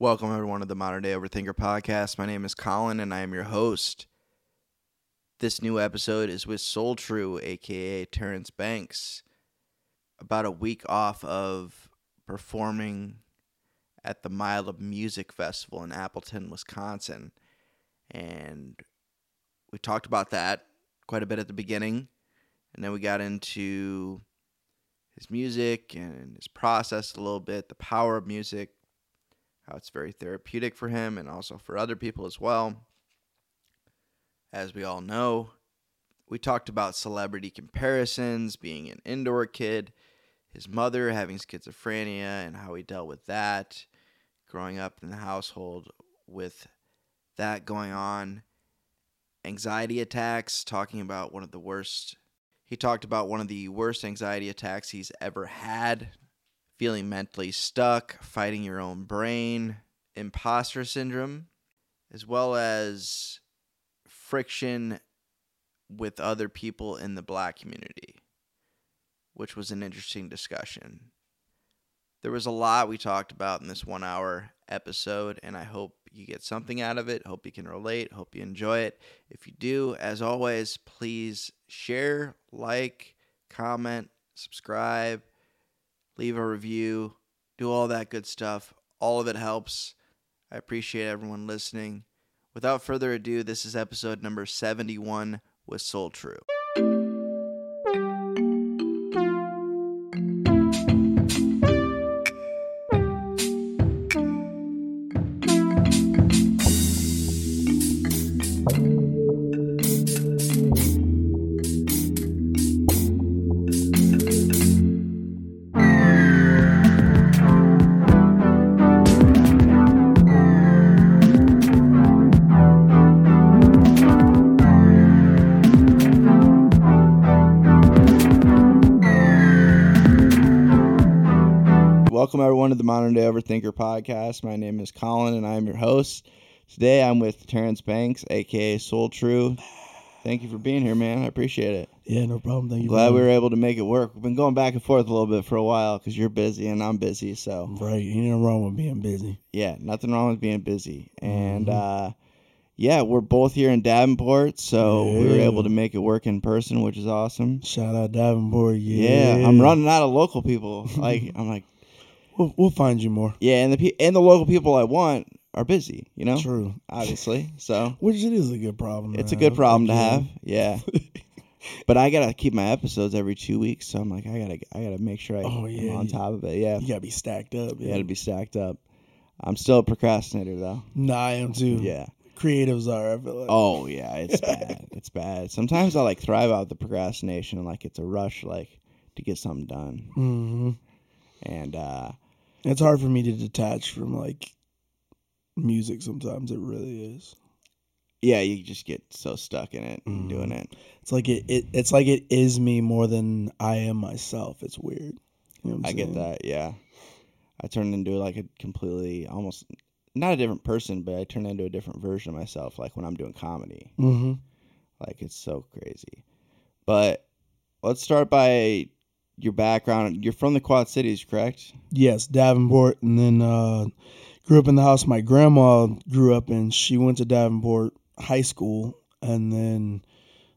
Welcome, everyone, to the Modern Day Overthinker podcast. My name is Colin, and I am your host. This new episode is with Soultru, aka Terrance Banks. About a week off of performing at the Mile of Music Festival in Appleton, Wisconsin. And we talked about that quite a bit at the beginning. And then we got into his music and his process a little bit, the power of music, how it's very therapeutic for him and also for other people as well. As we all know, we talked about celebrity comparisons, being an indoor kid, his mother having schizophrenia and how he dealt with that, growing up in the household with that going on, anxiety attacks, talking about one of the worst. He talked about one of the worst anxiety attacks he's ever had, feeling mentally stuck, fighting your own brain, imposter syndrome, as well as friction with other people in the black community, which was an interesting discussion. There was a lot we talked about in this one hour episode, and I hope you get something out of it. Hope you can relate. Hope you enjoy it. If you do, as always, please share, like, comment, subscribe leave a review, do all that good stuff. All of it helps. I appreciate everyone listening. Without further ado, this is episode number 71 with Soultru. Welcome, everyone, to the Modern Day Overthinker podcast. My name is Colin, and I am your host. Today, I'm with Terrance Banks, aka Soultru. Thank you for being here, man. I appreciate it. Yeah, no problem. Thank you. Glad we were able to make it work. We've been going back and forth a little bit for a while because you're busy and I'm busy. So, Right. Ain't nothing wrong with being busy. yeah, nothing wrong with being busy. And, Mhm. uh, yeah, we're both here in Davenport, so we were able to make it work in person, which is awesome. Shout out Davenport. Yeah. Yeah, I'm running out of local people. Like, I'm like, We'll, we'll find you more. yeah, and the pe- and the local people I want are busy. You know, True. obviously. So Which it is a good problem. it's a good problem to have. Yeah. But I gotta keep my episodes every two weeks, so I'm like, I gotta, I gotta make sure I, Oh, am yeah, on you- top of it. Yeah, You gotta be stacked up. you gotta be stacked up. I'm still a procrastinator though. Nah, I am too. Yeah. Creatives are. I feel like. Oh yeah, it's bad. it's bad. Sometimes I like thrive out the procrastination like it's a rush, like to get something done. hmm And uh It's hard for me to detach from like music. Sometimes it really is. yeah, you just get so stuck in it and Mhm. doing it. It's like it, it. It's like it is me more than I am myself. It's weird. You know what I'm I get that. Yeah, I turned into like a completely almost not a different person, but I turned into a different version of myself. Like when I'm doing comedy, Mm-hmm. like it's so crazy. But let's start by your background. You're from the Quad Cities, correct? Yes, Davenport, and then uh, grew up in the house my grandma grew up in. She went to Davenport High School, and then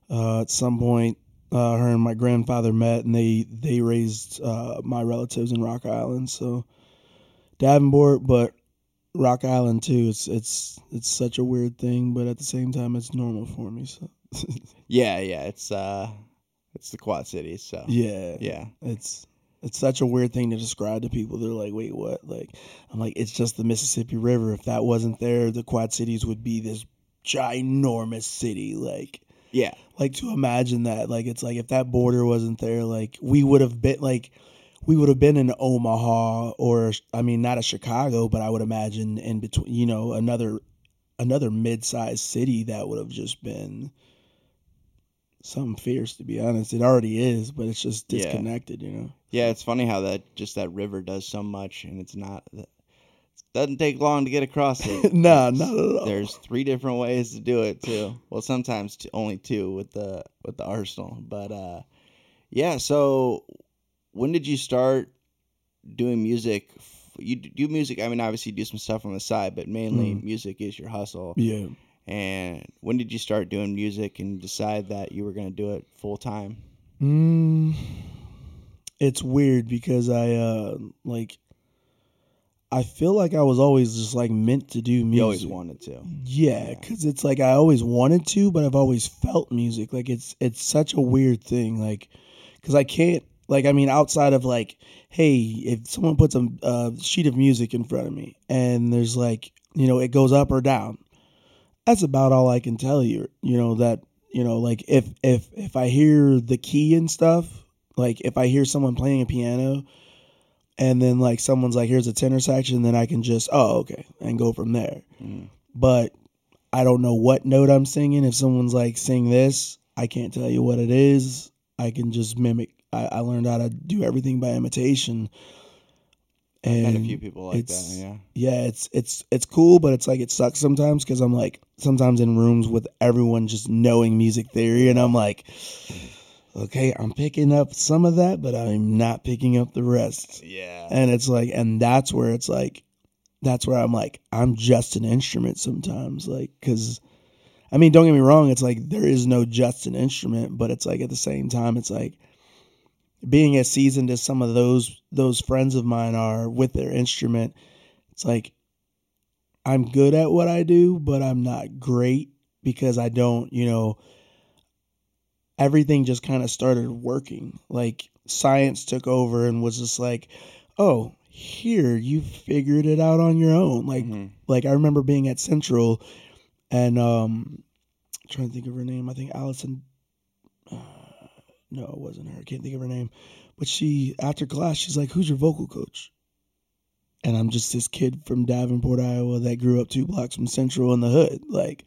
uh, at some point, uh, her and my grandfather met, and they they raised uh, my relatives in Rock Island. So Davenport, but Rock Island too. It's it's it's such a weird thing, but at the same time, it's normal for me. So Yeah, yeah. It's uh, it's the Quad Cities. So yeah, yeah, it's it's such a weird thing to describe to people. They're like, "Wait, what?" Like, I'm like, "It's just the Mississippi River. If that wasn't there, the Quad Cities would be this ginormous city." Like, yeah, like to imagine that. Like, it's like if that border wasn't there, like we would have been like we would have been in Omaha or I mean, not a Chicago, but I would imagine in between, you know, another another mid-sized city that would have just been something fierce to be honest it already is but it's just Yeah. disconnected you know yeah. It's funny how that just that river does so much, and it's not. It doesn't take long to get across it. nah, It's- not at all. There's three different ways to do it too. Well, sometimes t- only two with the with the arsenal. But uh, yeah. So when did you start doing music? f- you do music. I mean, obviously, you do some stuff on the side, but mainly Mm. music is your hustle. Yeah. And when did you start doing music and decide that you were going to do it full time? Mm, it's weird because I uh like I feel like I was always just like meant to do music. You always wanted to. Yeah, Yeah. because it's like I always wanted to, but I've always felt music. Like it's it's such a weird thing. Like, because I can't like I mean outside of like, hey, if someone puts a, a sheet of music in front of me and there's like you know it goes up or down, that's about all I can tell you. You know that you know like if if if I hear the key and stuff, like if I hear someone playing a piano. And then like someone's like, here's a tenor section, then I can just oh okay and go from there Mm. but I don't know what note I'm singing. If someone's like, sing this, I can't tell you what it is. I can just mimic. I, I learned how to do everything by imitation. And a few people like that. Yeah. yeah, it's it's it's cool, but it's like it sucks sometimes because I'm like sometimes in rooms with everyone just knowing music theory, and I'm like, okay, I'm picking up some of that, but I'm not picking up the rest Yeah. and it's like and that's where it's like that's where i'm like i'm just an instrument sometimes like because i mean don't get me wrong it's like there is no just an instrument but it's like at the same time it's like being as seasoned as some of those those friends of mine are with their instrument it's like i'm good at what i do but i'm not great because i don't you know everything just kind of started working. Like science took over and was just like oh here you figured it out on your own. Like Mhm. like i remember being at central and um trying to think of her name. I think allison no it wasn't her i can't think of her name but she after class she's like who's your vocal coach and i'm just this kid from davenport iowa that grew up two blocks from central in the hood like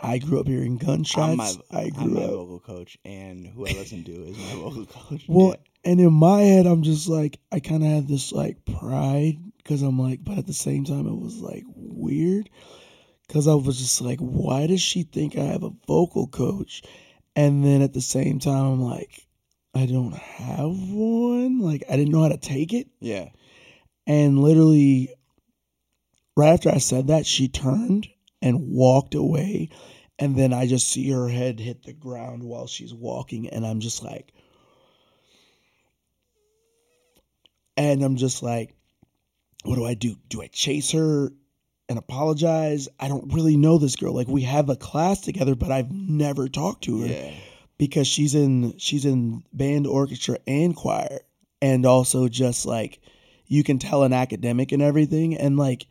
i grew up hearing gunshots I'm my, i I'm grew my up vocal coach, and who I listen to is my vocal coach. Well, and in my head, I'm just like, I kind of had this like pride because I'm like, but at the same time, it was like weird because I was just like, why does she think I have a vocal coach? And then at the same time, I'm like, I don't have one. Like, I didn't know how to take it. yeah. And literally, right after I said that, she turned and walked away. And then I just see her head hit the ground while she's walking. And I'm just like, and I'm just like, what do I do? Do I chase her and apologize? I don't really know this girl. Like, we have a class together, but I've never talked to her Yeah. because she's in she's in band orchestra and choir and also just like you can tell an academic and everything and like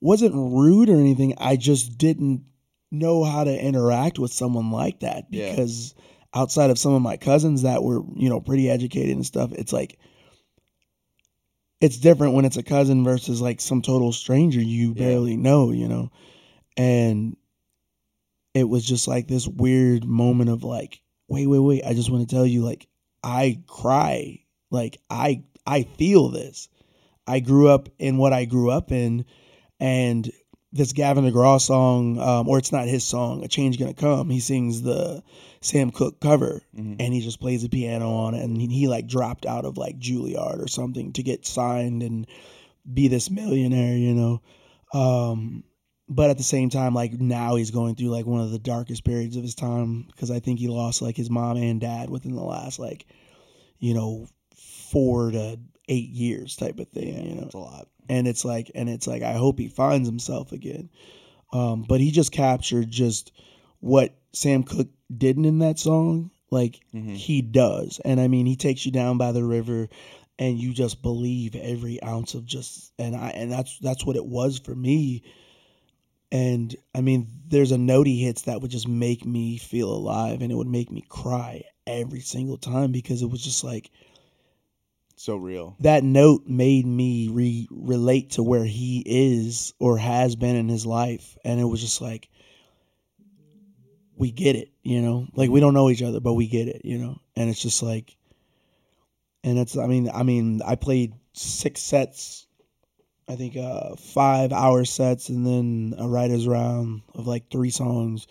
wasn't rude or anything i just didn't know how to interact with someone like that Yeah. because outside of some of my cousins that were you know pretty educated and stuff it's like it's different when it's a cousin versus like some total stranger you Yeah. barely know you know? And it was just like this weird moment of like wait wait wait i just want to tell you like i cry. Like i i feel this. I grew up in what i grew up in and this gavin degraw song um, or it's not his song a change gonna come he sings the sam cooke cover Mhm. and he just plays the piano on it and he, he like dropped out of like juilliard or something to get signed and be this millionaire you know um but at the same time like now he's going through like one of the darkest periods of his time because i think he lost like his mom and dad within the last like you know four to eight years type of thing Yeah, you know it's a lot. And it's like and it's like i hope he finds himself again. Um but he just captured just what sam cooke didn't in that song like Mhm. he does. And i mean he takes you down by the river and you just believe every ounce of just and i and that's that's what it was for me. And i mean there's a note he hits that would just make me feel alive and it would make me cry every single time because it was just like So real. that note made me re- relate to where he is or has been in his life. And it was just like we get it you know? Like we don't know each other but we get it you know? And it's just like and it's i mean i mean i played six sets i think uh five hour sets and then a writer's round of like three songs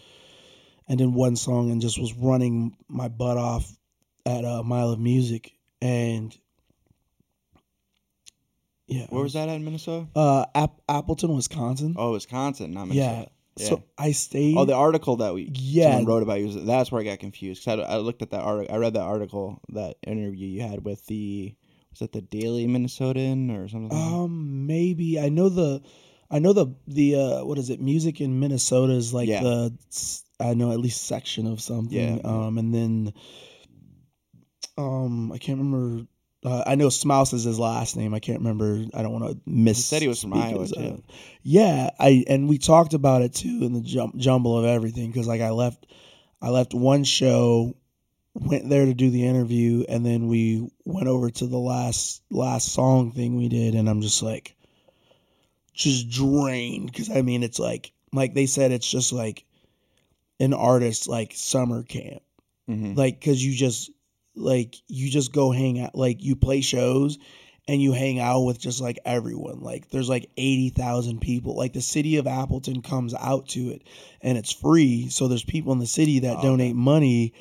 and then one song and just was running my butt off at a mile of music. And Yeah. Where was that at in Minnesota? Uh, App- Appleton, Wisconsin. Oh, Wisconsin, not yeah. Minnesota. So I stayed. Oh, the article that we Yeah. someone wrote about you. was- That's where I got confused. 'Cause I, I looked at that article. I read that article, that interview you had with the was that the Daily Minnesotan or something? like that? Um, maybe I know the, I know the the uh, what is it? Music in Minnesota is like Yeah. the I know at least section of something. Yeah. Um, and then, um, I can't remember. Uh, I know Smouse is his last name. I can't remember. I don't want to miss. He said he was from Iowa, too. Yeah, I and we talked about it too in the jum- jumble of everything because like I left, I left one show, went there to do the interview, and then we went over to the last last song thing we did, and I'm just like, just drained because I mean it's like like they said it's just like an artist like summer camp Mhm. like because you just like you just go hang out like you play shows and you hang out with just like everyone like there's like 80,000 people like the city of Appleton comes out to it and it's free so there's people in the city that Oh, donate money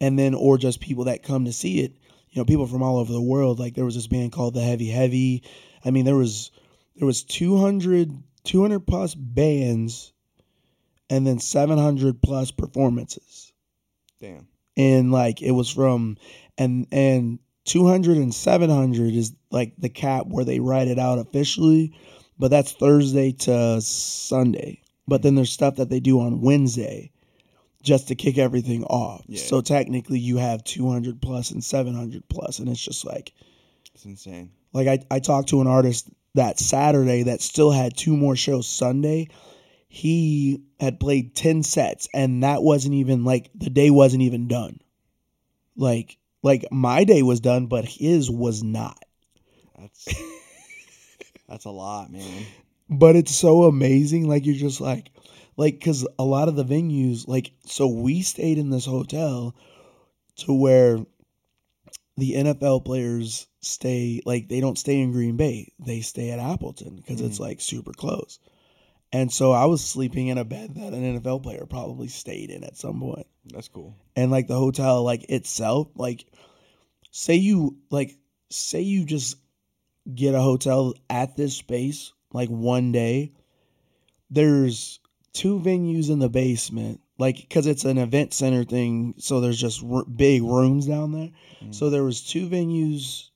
and then or just people that come to see it you know people from all over the world like there was this band called the Heavy Heavy. I mean there was there was 200 200 plus bands and then 700 plus performances. Damn. and like it was from and and 200 and 700 is like the cap where they write it out officially but that's thursday to sunday but then there's stuff that they do on wednesday just to kick everything off Yeah. so technically you have 200 plus and 700 plus and it's just like It's insane. like I, I talked to an artist that Saturday that still had two more shows Sunday. He had played 10 sets and that wasn't even like the day wasn't even done. Like like my day was done but his was not. That's that's a lot, man. But it's so amazing like you're just like like cuz a lot of the venues like so we stayed in this hotel to where the NFL players stay like they don't stay in Green Bay. They stay at Appleton because it's mm. like super close. And so I was sleeping in a bed that an NFL player probably stayed in at some point. That's cool. And like the hotel like itself, like say you like say you just get a hotel at this space like one day, there's two venues in the basement like because it's an event center thing so there's just r- big rooms down there Mhm. so there was two venues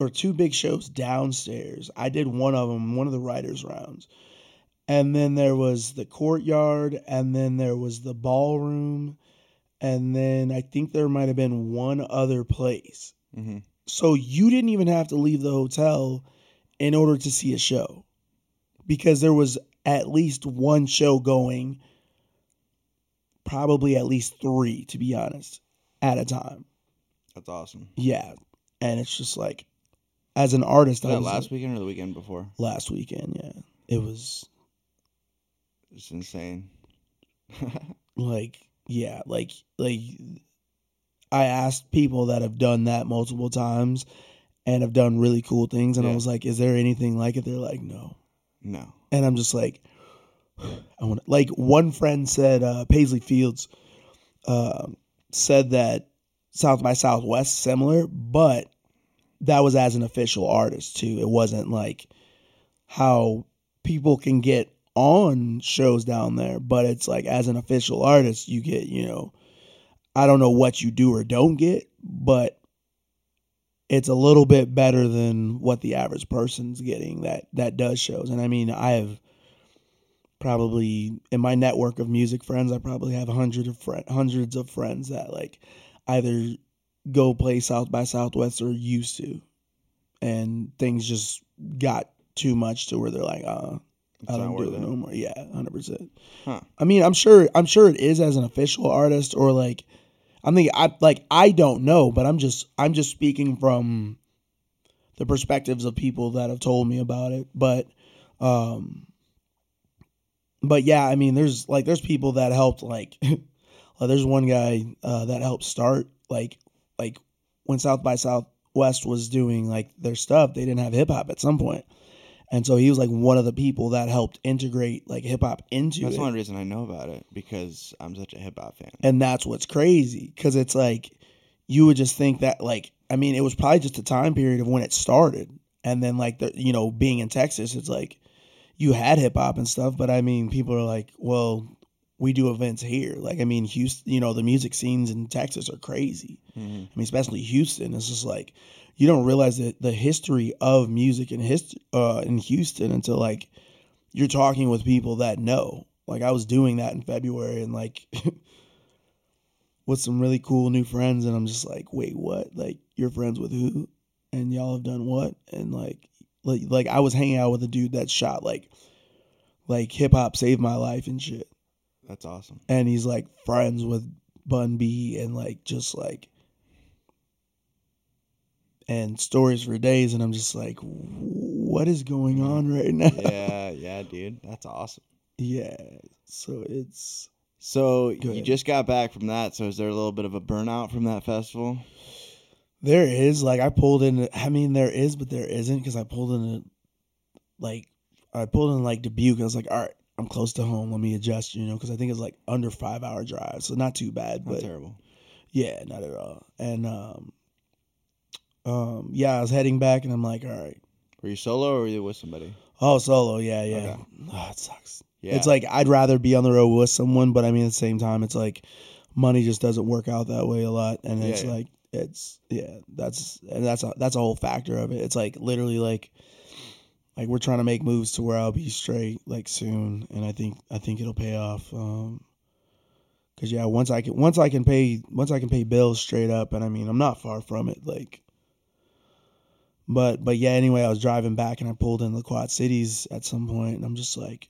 or two big shows downstairs i did one of them one of the writers rounds and then there was the courtyard and then there was the ballroom and then i think there might have been one other place hmm so you didn't even have to leave the hotel in order to see a show because there was at least one show going, probably at least three, to be honest, at a time. That's awesome. Yeah. And it's just like, as an artist, Was I that was last weekend or the weekend before? last weekend. Yeah. It was It's insane. like, yeah, like, like I asked people that have done that multiple times and have done really cool things. And I was like, is there anything like it? They're like, no. no. and I'm just like, I want like one friend said, uh, Paisley Fields, uh, said that South by Southwest similar, but that was as an official artist too. It wasn't like how people can get on shows down there, but it's like as an official artist, you get you know, I don't know what you do or don't get, but it's a little bit better than what the average person's getting that that does shows. And I mean, I have probably in my network of music friends, I probably have hundred of fri hundreds of friends that like either go play South by Southwest or used to, and things just got too much to where they're like, uh, It's I don't do it it. no more. Yeah, hundred percent. Huh. I mean, I'm sure. I'm sure it is as an official artist or like. I'm thinking. I like. I don't know, but I'm just. I'm just speaking from the perspectives of people that have told me about it. But, um, but yeah, I mean, there's like there's people that helped. Like, there's one guy uh, that helped start like like when South by Southwest was doing like their stuff. They didn't have hip hop at some point. And so he was like one of the people that helped integrate like hip hop into That's it. the only reason I know about it because I'm such a hip hop fan. And that's what's crazy because it's like you would just think that like I mean it was probably just a time period of when it started, and then like the you know being in Texas, it's like you had hip hop and stuff, but I mean, people are like, well, we do events here. Like, I mean, Houston, you know, the music scenes in Texas are crazy. Mhm. I mean, especially Houston. It's just like you don't realize that the history of music in hist- uh, in Houston until like you're talking with people that know. Like, I was doing that in February and like with some really cool new friends, and I'm just like, wait, what? Like, you're friends with who? And y'all have done what? And like, like, like I was hanging out with a dude that shot like, like hip hop saved my life and shit That's awesome. and he's like friends with Bun B and like just like and stories for days and I'm just like what is going on right now? Yeah, yeah, dude. That's awesome. Yeah. So it's So you just got back from that. So is there a little bit of a burnout from that festival? there is like I pulled in I mean there is but there isn't cuz I pulled in like I pulled in like Dubuque. I was like, "All right, I'm close to home. Let me adjust, you know, cuz I think it's like under 5 hour drive. So not too bad, Not but terrible. Yeah, not at all. And um, um, yeah, I was heading back, and I'm like, all right, Were you solo or were you with somebody? oh, solo, yeah, yeah. Okay. Oh, it sucks. Yeah. It's like I'd rather be on the road with someone, but I mean, at the same time, it's like money just doesn't work out that way a lot, and Yeah, it's yeah. like it's yeah, that's and that's a, that's a whole factor of it. It's like literally like like we're trying to make moves to where I'll be straight like soon, and I think I think it'll pay off. Um, Cause yeah, once I can once I can pay once I can pay bills straight up, and I mean I'm not far from it. Like, but but yeah. Anyway, I was driving back and I pulled in the Quad Cities at some point, and I'm just like,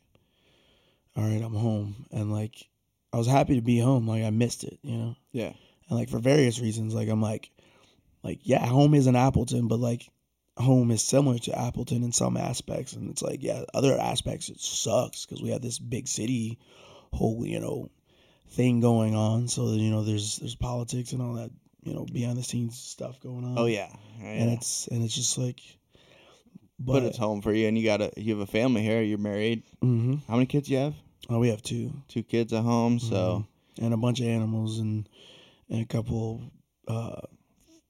all right, I'm home, and like I was happy to be home. Like I missed it, you know, yeah. and like for various reasons. Like I'm like, like yeah, home is in Appleton, but like home is similar to Appleton in some aspects, and it's like yeah, other aspects it sucks because we have this big city whole you know thing going on. So you know, there's there's politics and all that you know behind the scenes stuff going on. Oh yeah. Yeah, and it's and it's just like, but, but it's home for you, and you got a you have a family here. You're married. hmm How many kids you have? Oh, we have two Two kids at home. So and a bunch of animals and and a couple. uh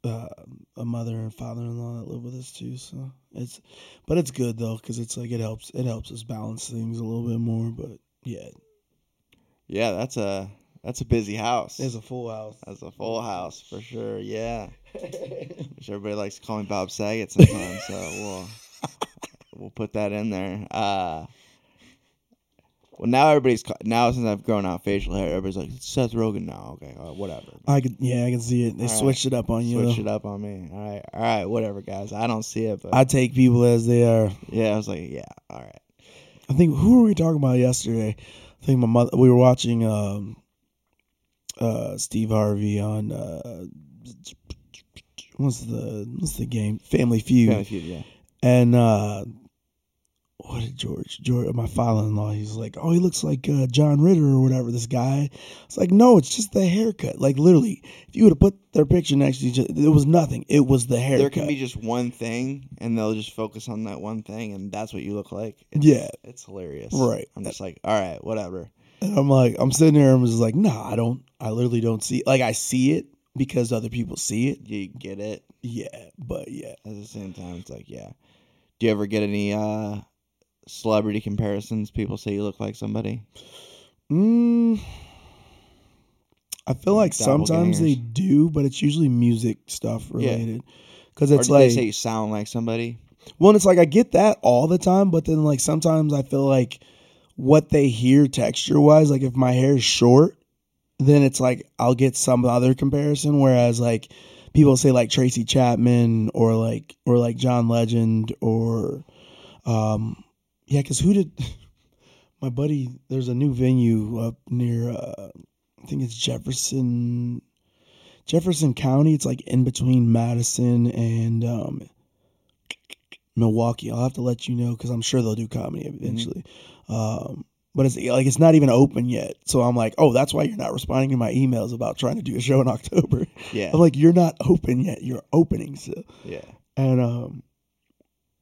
uh, a mother and father-in-law that live with us too, so it's, but it's good though because it's like it helps it helps us balance things a little bit more. But yeah, yeah, that's a that's a busy house. it's a full house. that's a full house for sure. Yeah. Which everybody likes to call me Bob Saget sometimes. so we'll we'll put that in there. Uh, well, now everybody's ca- now since I've grown out facial hair, everybody's like "It's Seth Rogen now. Okay, uh, whatever. I could, yeah, I can see it. They All right. switched it up on you. Switch though. it up on me. All right, all right, whatever, guys. I don't see it, but I take people as they are. yeah, I was like, yeah, all right. I think who were we talking about yesterday? I think my mother. We were watching um, uh, Steve Harvey on uh, what's the what's the game? Family Feud. Family Feud, yeah. And uh, what did George? George, my father-in-law. He's like, oh, he looks like uh, John Ritter or whatever. This guy. It's like, no, it's just the haircut. Like literally, if you would have put their picture next to each other, it was nothing. It was the haircut. There can be just one thing, and they'll just focus on that one thing, and that's what you look like. It's, Yeah. it's hilarious. Right. I'm just like, all right, whatever. And I'm like, I'm sitting there and I'm just like, nah, I don't, I literally don't see Like, I see it because other people see it. You get it. Yeah, but yeah. At the same time, it's like, yeah. Do you ever get any uh, celebrity comparisons? People say you look like somebody. Mm, I feel like sometimes they do, but it's usually music stuff related. Because or it's like, they say you sound like somebody? well, and it's like I get that all the time, but then like sometimes I feel like what they hear texture wise, like if my hair is short, then it's like I'll get some other comparison. Whereas like people say like Tracy Chapman or like or like John Legend or um yeah, because who did my buddy? There's a new venue up near uh, I think it's Jefferson Jefferson County. It's like in between Madison and um Milwaukee. I'll have to let you know because I'm sure they'll do comedy eventually. Um, but it's like it's not even open yet. So I'm like, oh, that's why you're not responding to my emails about trying to do a show in October. Yeah. I'm like, you're not open yet. You're opening still. yeah. And um,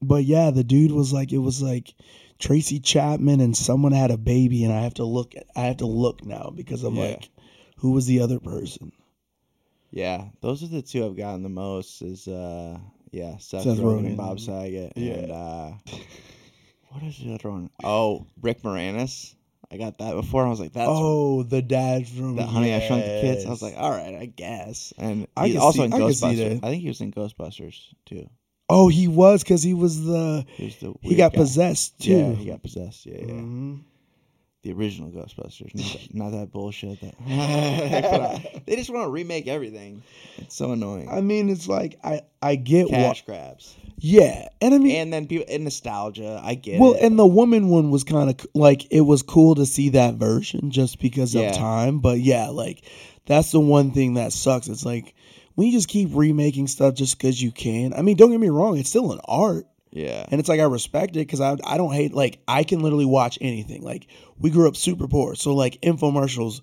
but yeah, the dude was like, it was like Tracy Chapman and someone had a baby, and I have to look. I have to look now because I'm Yeah. like, who was the other person? Yeah. Those are the two I've gotten the most is uh Yeah, Seth, Seth Rogen, Rogen. and Bob Saget. Yeah. And uh, what is the other one? Oh, Rick Moranis. I got that before. I was like, that's oh, the dad from that Honey I Shrunk the Kids. I was like, all right, I guess. And I also see- in I Ghostbusters. I think he was in Ghostbusters too. Oh, he was because he was the He was the he got guy. possessed too. Yeah, he got possessed. Yeah, yeah. Mhm. The original Ghostbusters, not that, not that bullshit that they. They just want to remake everything. It's so annoying. I mean, it's like I I get what Cash grabs, yeah, and I mean and then people and nostalgia. I get Well, it. and the woman one was kind of like it was cool to see that version just because Yeah. of time. But yeah, like that's the one thing that sucks. It's like when you just keep remaking stuff just because you can. I mean, don't get me wrong; it's still an art, yeah, and it's like I respect it because I I don't hate like I can literally watch anything. Like we grew up super poor, so like infomercials,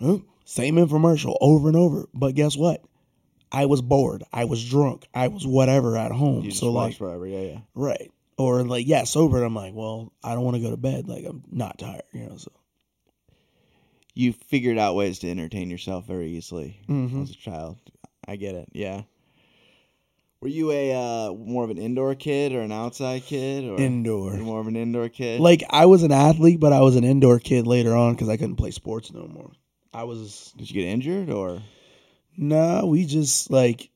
huh, same infomercial over and over. But guess what? I was bored. I was drunk. I was whatever at home. you just so like forever. Yeah, yeah. Right. Or like, yeah, sober. I'm like, well, I don't want to go to bed. Like, I'm not tired, you know. So You figured out ways to entertain yourself very easily Mhm. as a child. I get it. Yeah. Were you a uh, more of an indoor kid or an outside kid, or indoor. more of an indoor kid? Like, I was an athlete, but I was an indoor kid later on because I couldn't play sports no more. I was did you get injured or? nah. We just like,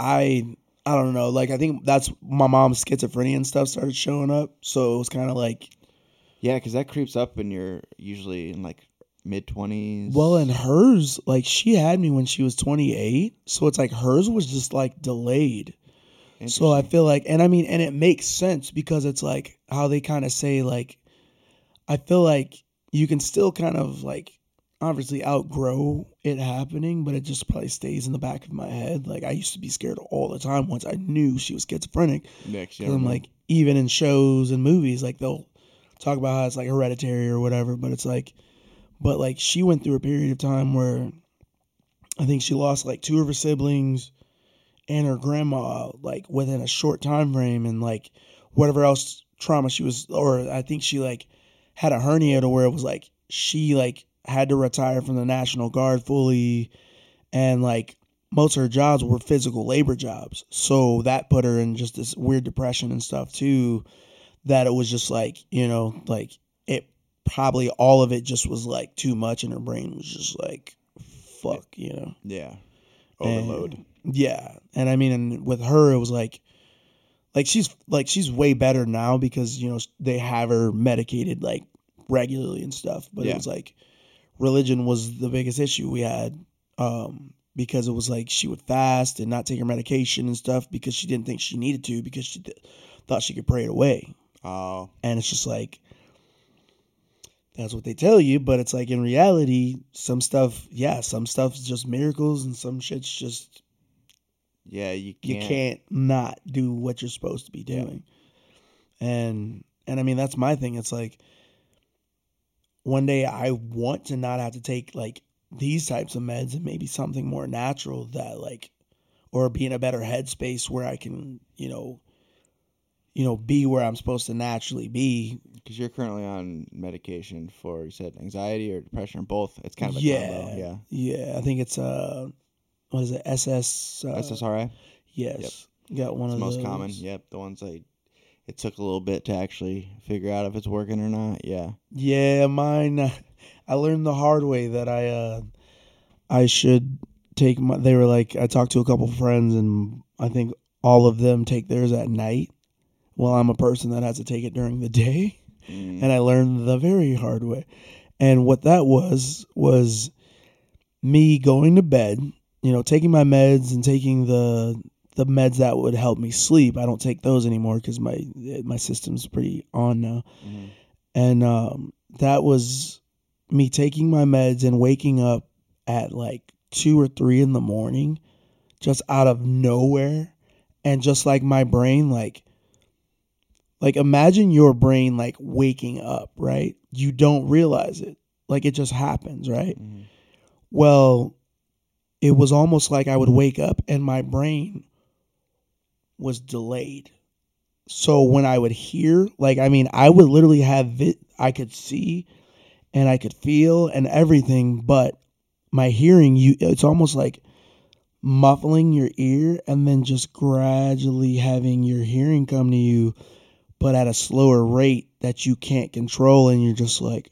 I I don't know. Like, I think that's my mom's schizophrenia and stuff started showing up. So it was kind of like, Yeah, because that creeps up when you're usually in like mid twenties. well, and hers, like, she had me when she was 28. So it's like hers was just like delayed. So I feel like, and I mean, and it makes sense because it's like how they kind of say, like, I feel like you can still kind of like obviously outgrow it happening, but it just probably stays in the back of my head. Like, I used to be scared all the time once I knew she was schizophrenic. next Because I'm like, even in shows and movies, like, they'll talk about how it's like hereditary or whatever, but it's like, but like, she went through a period of time where I think she lost like two of her siblings and her grandma like within a short time frame and like whatever else trauma she was or I think she like had a hernia to where it was like she like had to retire from the National Guard fully and like most of her jobs were physical labor jobs. So that put her in just this weird depression and stuff too that it was just like, you know, like probably all of it just was like too much and her brain was just like fuck, you know. yeah, And- overload. yeah, and I mean, and with her, it was like, like she's like she's way better now because you know they have her medicated like regularly and stuff. But Yeah. it was like religion was the biggest issue we had um, because it was like she would fast and not take her medication and stuff because she didn't think she needed to because she th- thought she could pray it away. Oh, And it's just like that's what they tell you, but it's like in reality, some stuff, yeah, some stuff's just miracles and some shit's just yeah, you you can't. can't not do what you're supposed to be doing. And and I mean that's my thing. It's like one day I want to not have to take like these types of meds and maybe something more natural that like or be in a better headspace where I can, you know, you know, be where I'm supposed to naturally be. Because you're currently on medication for you said anxiety or depression or both. It's kind of a yeah. combo. Yeah. Yeah, I think it's uh what is it? SS uh, SSRI. Yes. Got one It's of most those. common. Yep, the ones I. It took a little bit to actually figure out if it's working or not. Yeah. Yeah, mine. uh, I learned the hard way that I uh, I should take my. They were like, I talked to a couple friends, and I think all of them take theirs at night. Well, I'm a person that has to take it during the day, Mm. and I learned the very hard way. And what that was was me going to bed. You know, taking my meds and taking the the meds that would help me sleep. I don't take those anymore because my my system's pretty on now Mhm. and um, that was me taking my meds and waking up at like two or three in the morning just out of nowhere and just like my brain like like imagine your brain like waking up right? You don't realize it. Like it just happens right? Mhm. well it was almost like i would wake up and my brain was delayed. So when I would hear, like, I mean, I would literally have it, I could see and I could feel and everything, but my hearing, you, it's almost like, muffling your ear and then just gradually having your hearing come to you, but at a slower rate that you can't control. And you're just like,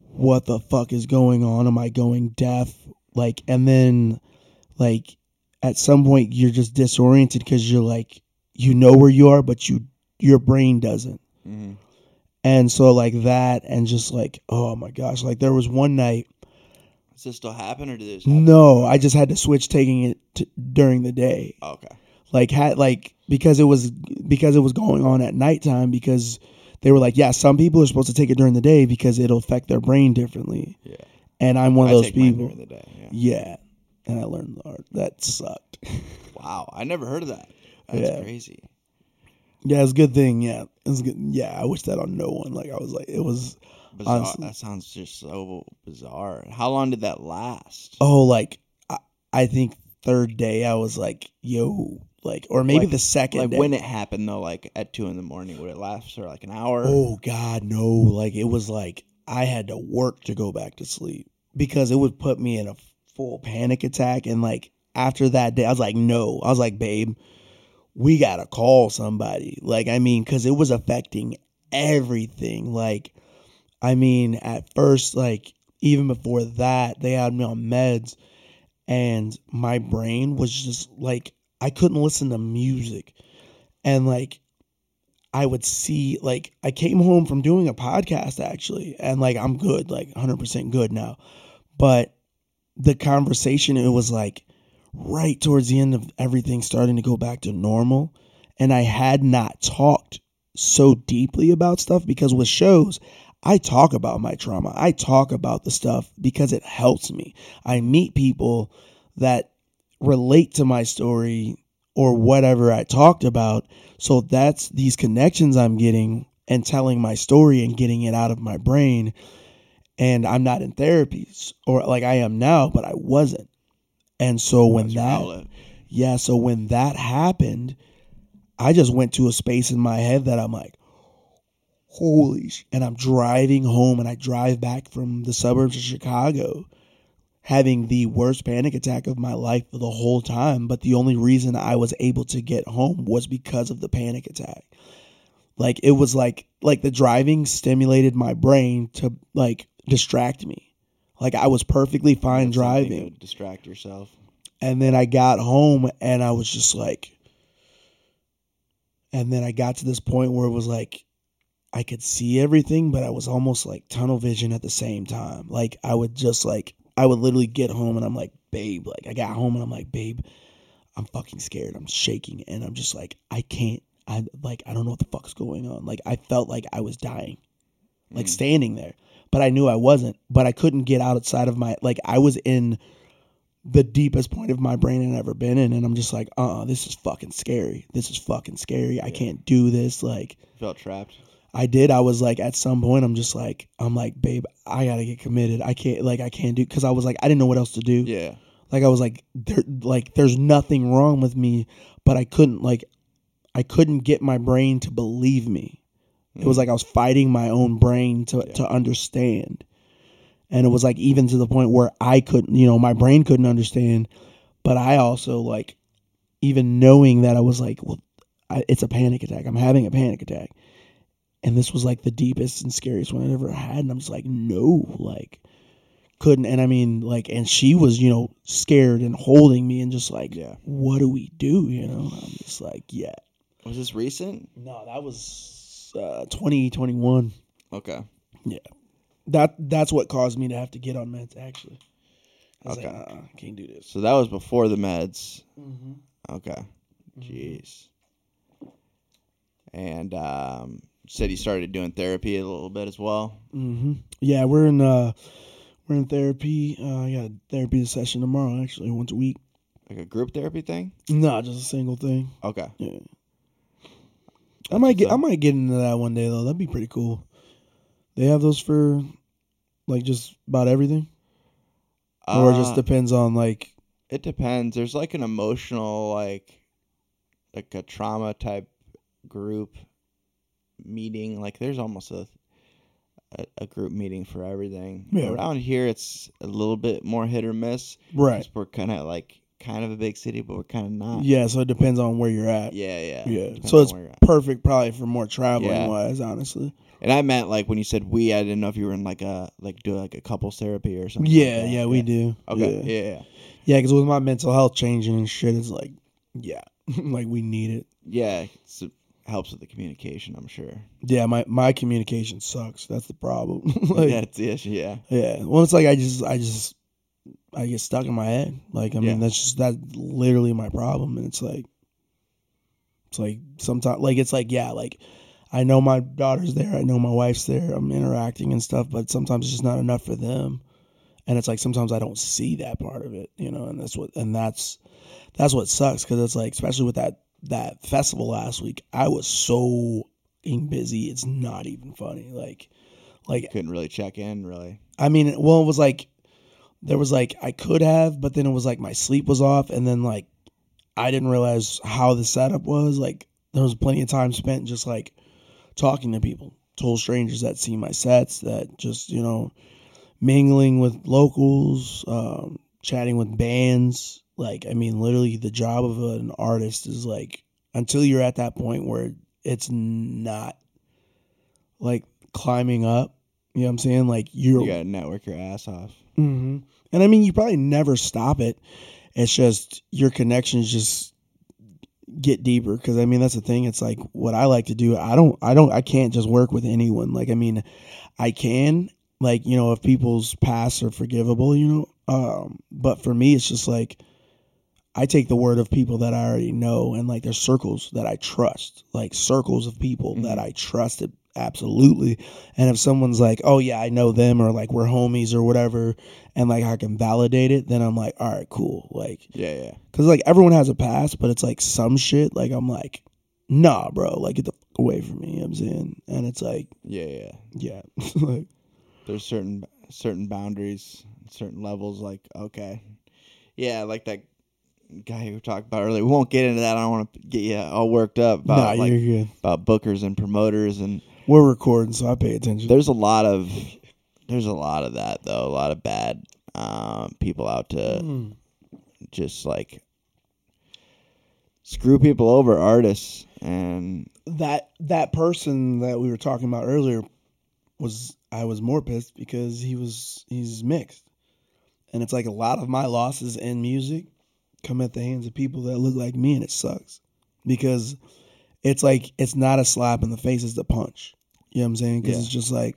what the fuck is going on? Am I going deaf? Like, and then, like, at some point, you're just disoriented because you're like, you know where you are, but you your brain doesn't. Mm-hmm. And so, like that, and just like, oh my gosh, like there was one night. Does this still happen, or did this? Happen? No, I just had to switch taking it t- during the day. Oh, okay. Like had like because it was because it was going on at nighttime because they were like, yeah, some people are supposed to take it during the day because it'll affect their brain differently. Yeah. And I'm one of I those people. day. Yeah. Yeah. And I learned the art. That sucked. Wow, I never heard of that. That's Yeah. crazy. yeah, it's a good thing. Yeah. It's good. Yeah, I wish that on no one. Like I was like, it was Bizarre. Honestly. That sounds just so bizarre. How long did that last? oh like I, I think third day I was like, yo, like or maybe Like- the second like day. when it happened though, like at two in the morning, would it last for like an hour? Oh God, no! Like it was like I had to work to go back to sleep because it would put me in a full panic attack. And like after that day, I was like, no. I was like, babe, we gotta call somebody. Like I mean, because it was affecting everything. Like I mean, at first, like even before that, they had me on meds, and my brain was just like I couldn't listen to music, and like I would see like I came home from doing a podcast actually and like I'm good like 100% good now. But the conversation it was like right towards the end of everything starting to go back to normal. And I had not talked so deeply about stuff because with shows I talk about my trauma. I talk about the stuff because it helps me. I meet people that relate to my story or whatever I talked about so that's these connections I'm getting and telling my story and getting it out of my brain. And I'm not in therapies or like I am now, but I wasn't. And so when That's that, outlet. yeah, so when that happened, I just went to a space in my head that I'm like, holy sh-. And I'm driving home and I drive back from the suburbs of Chicago having the worst panic attack of my life for the whole time. But the only reason I was able to get home was because of the panic attack. Like it was like like the driving stimulated my brain to like distract me. Like I was perfectly fine That's driving. distract yourself. And then I got home and I was just like, and then I got to this point where it was like, I could see everything, but I was almost like tunnel vision at the same time. Like I would just like, I would literally get home and I'm like, babe, like I got home and I'm like, babe, I'm fucking scared. I'm shaking and I'm just like, I can't, I like, I don't know what the fuck's going on. Like I felt like I was dying, like Mm. standing there, but I knew I wasn't, but I couldn't get outside of my, like I was in the deepest point of my brain I'd ever been in. And I'm just like, uh uh this is fucking scary. This is fucking scary. I can't do this. Like, Felt trapped. I did. I was like, at some point, I'm just like, I'm like, babe, I gotta get committed. I can't, like, I can't do, cause I was like, I didn't know what else to do. Yeah. Like, I was like, there, like, there's nothing wrong with me, but I couldn't, like, I couldn't get my brain to believe me. It was Mm. like I was fighting my own brain to, Yeah. to understand. And it was like even to the point where I couldn't, you know, my brain couldn't understand, but I also like even knowing that I was like, well, I, it's a panic attack. I'm having a panic attack. And this was like the deepest and scariest one I'd ever had. And I'm just like, no, like, couldn't. And I mean, like, and she was, you know, scared and holding me and just like, Yeah. what do we do? You know, I'm just like, yeah. Was this recent? No, that was uh, 2021. Okay. Yeah. That that's what caused me to have to get on meds. Actually, I was Okay. like, uh-uh, I can't do this. So that was before the meds. Mm-hmm. Okay. Jeez. And um, said you started doing therapy a little bit as well. hmm Yeah, we're in uh, we're in therapy. Uh, I got a therapy session tomorrow. Actually, once a week. Like a group therapy thing? No, just a single thing. Okay. Yeah. I might get. I might get into that one day though. That'd be pretty cool. They have those for, like, just about everything, or it just Uh, depends on like. it depends. There's like an emotional like like a trauma type group meeting. Like there's almost a a, a group meeting for everything. Yeah. Around here, it's a little bit more hit or miss. Right. We're kind of like kind of a big city, but we're kind of not. Yeah, so it depends on where you're at. Yeah, yeah. Yeah. Depends So it's where you're at. perfect probably for more traveling Yeah. wise, honestly. And I meant like when you said we, I didn't know if you were in like a like do like a couples therapy or something. like Yeah, yeah, we do. Okay. Yeah. Yeah. yeah. Yeah, because with my mental health changing and shit, it's like, yeah, like we need it. Yeah, it's- it helps with the communication, I'm sure. Yeah, my my communication sucks. That's the problem. like, yeah. That's the issue. Yeah. Well, it's like I just I just I get stuck in my head. Like I mean, Yeah. that's just that's literally my problem, and it's like it's like sometimes like it's like yeah, like I know my daughter's there, I know my wife's there, I'm interacting and stuff, but sometimes it's just not enough for them. And it's like sometimes I don't see that part of it, you know, and that's what and that's that's what sucks because it's like especially with that that festival last week, I was so busy. It's not even funny. Like like Couldn't really check in, really. I mean, well, it was like there was like I could have, but then it was like my sleep was off, and then like I didn't realize how the setup was. Like there was plenty of time spent just like talking to people, total strangers that see my sets, that just you know mingling with locals, um, chatting with bands. Like I mean, literally, the job of an artist is like until you're at that point where it's not like climbing up. You know what I'm saying? Like you're You gotta network your ass off. hmm And I mean, you probably never stop it. It's just your connections just get deeper. Because I mean, that's the thing. It's like what I like to do. I don't. I don't. I can't just work with anyone. Like I mean, I can. Like you know, if people's pasts are forgivable, you know. Um, but for me, it's just like I take the word of people that I already know, and like there's circles that I trust, like circles of people mm-hmm. that I trusted absolutely. And if someone's like, "Oh yeah, I know them," or like we're homies or whatever, and like I can validate it, then I'm like, "All right, cool." Like, Yeah, yeah. cause like everyone has a past, but it's like some shit. Like I'm like, nah, bro, like get the fuck away from me. You know what I'm saying, and it's like, Yeah, yeah. yeah, like There's certain certain boundaries, certain levels. Like, okay, yeah, like that guy you were talking about earlier. We won't get into that. I don't want to get you all worked up nah, about like you're good. about bookers and promoters and We're recording, so I pay attention. there's a lot of there's a lot of that though. A lot of bad um, people out to Mm. just like screw people over, artists, and that that person that we were talking about earlier was I was more pissed because he was he's mixed. And it's like a lot of my losses in music come at the hands of people that look like me and it sucks. Because it's like it's not a slap in the face, it's the punch. You know what I'm saying? Because Yeah. it's just like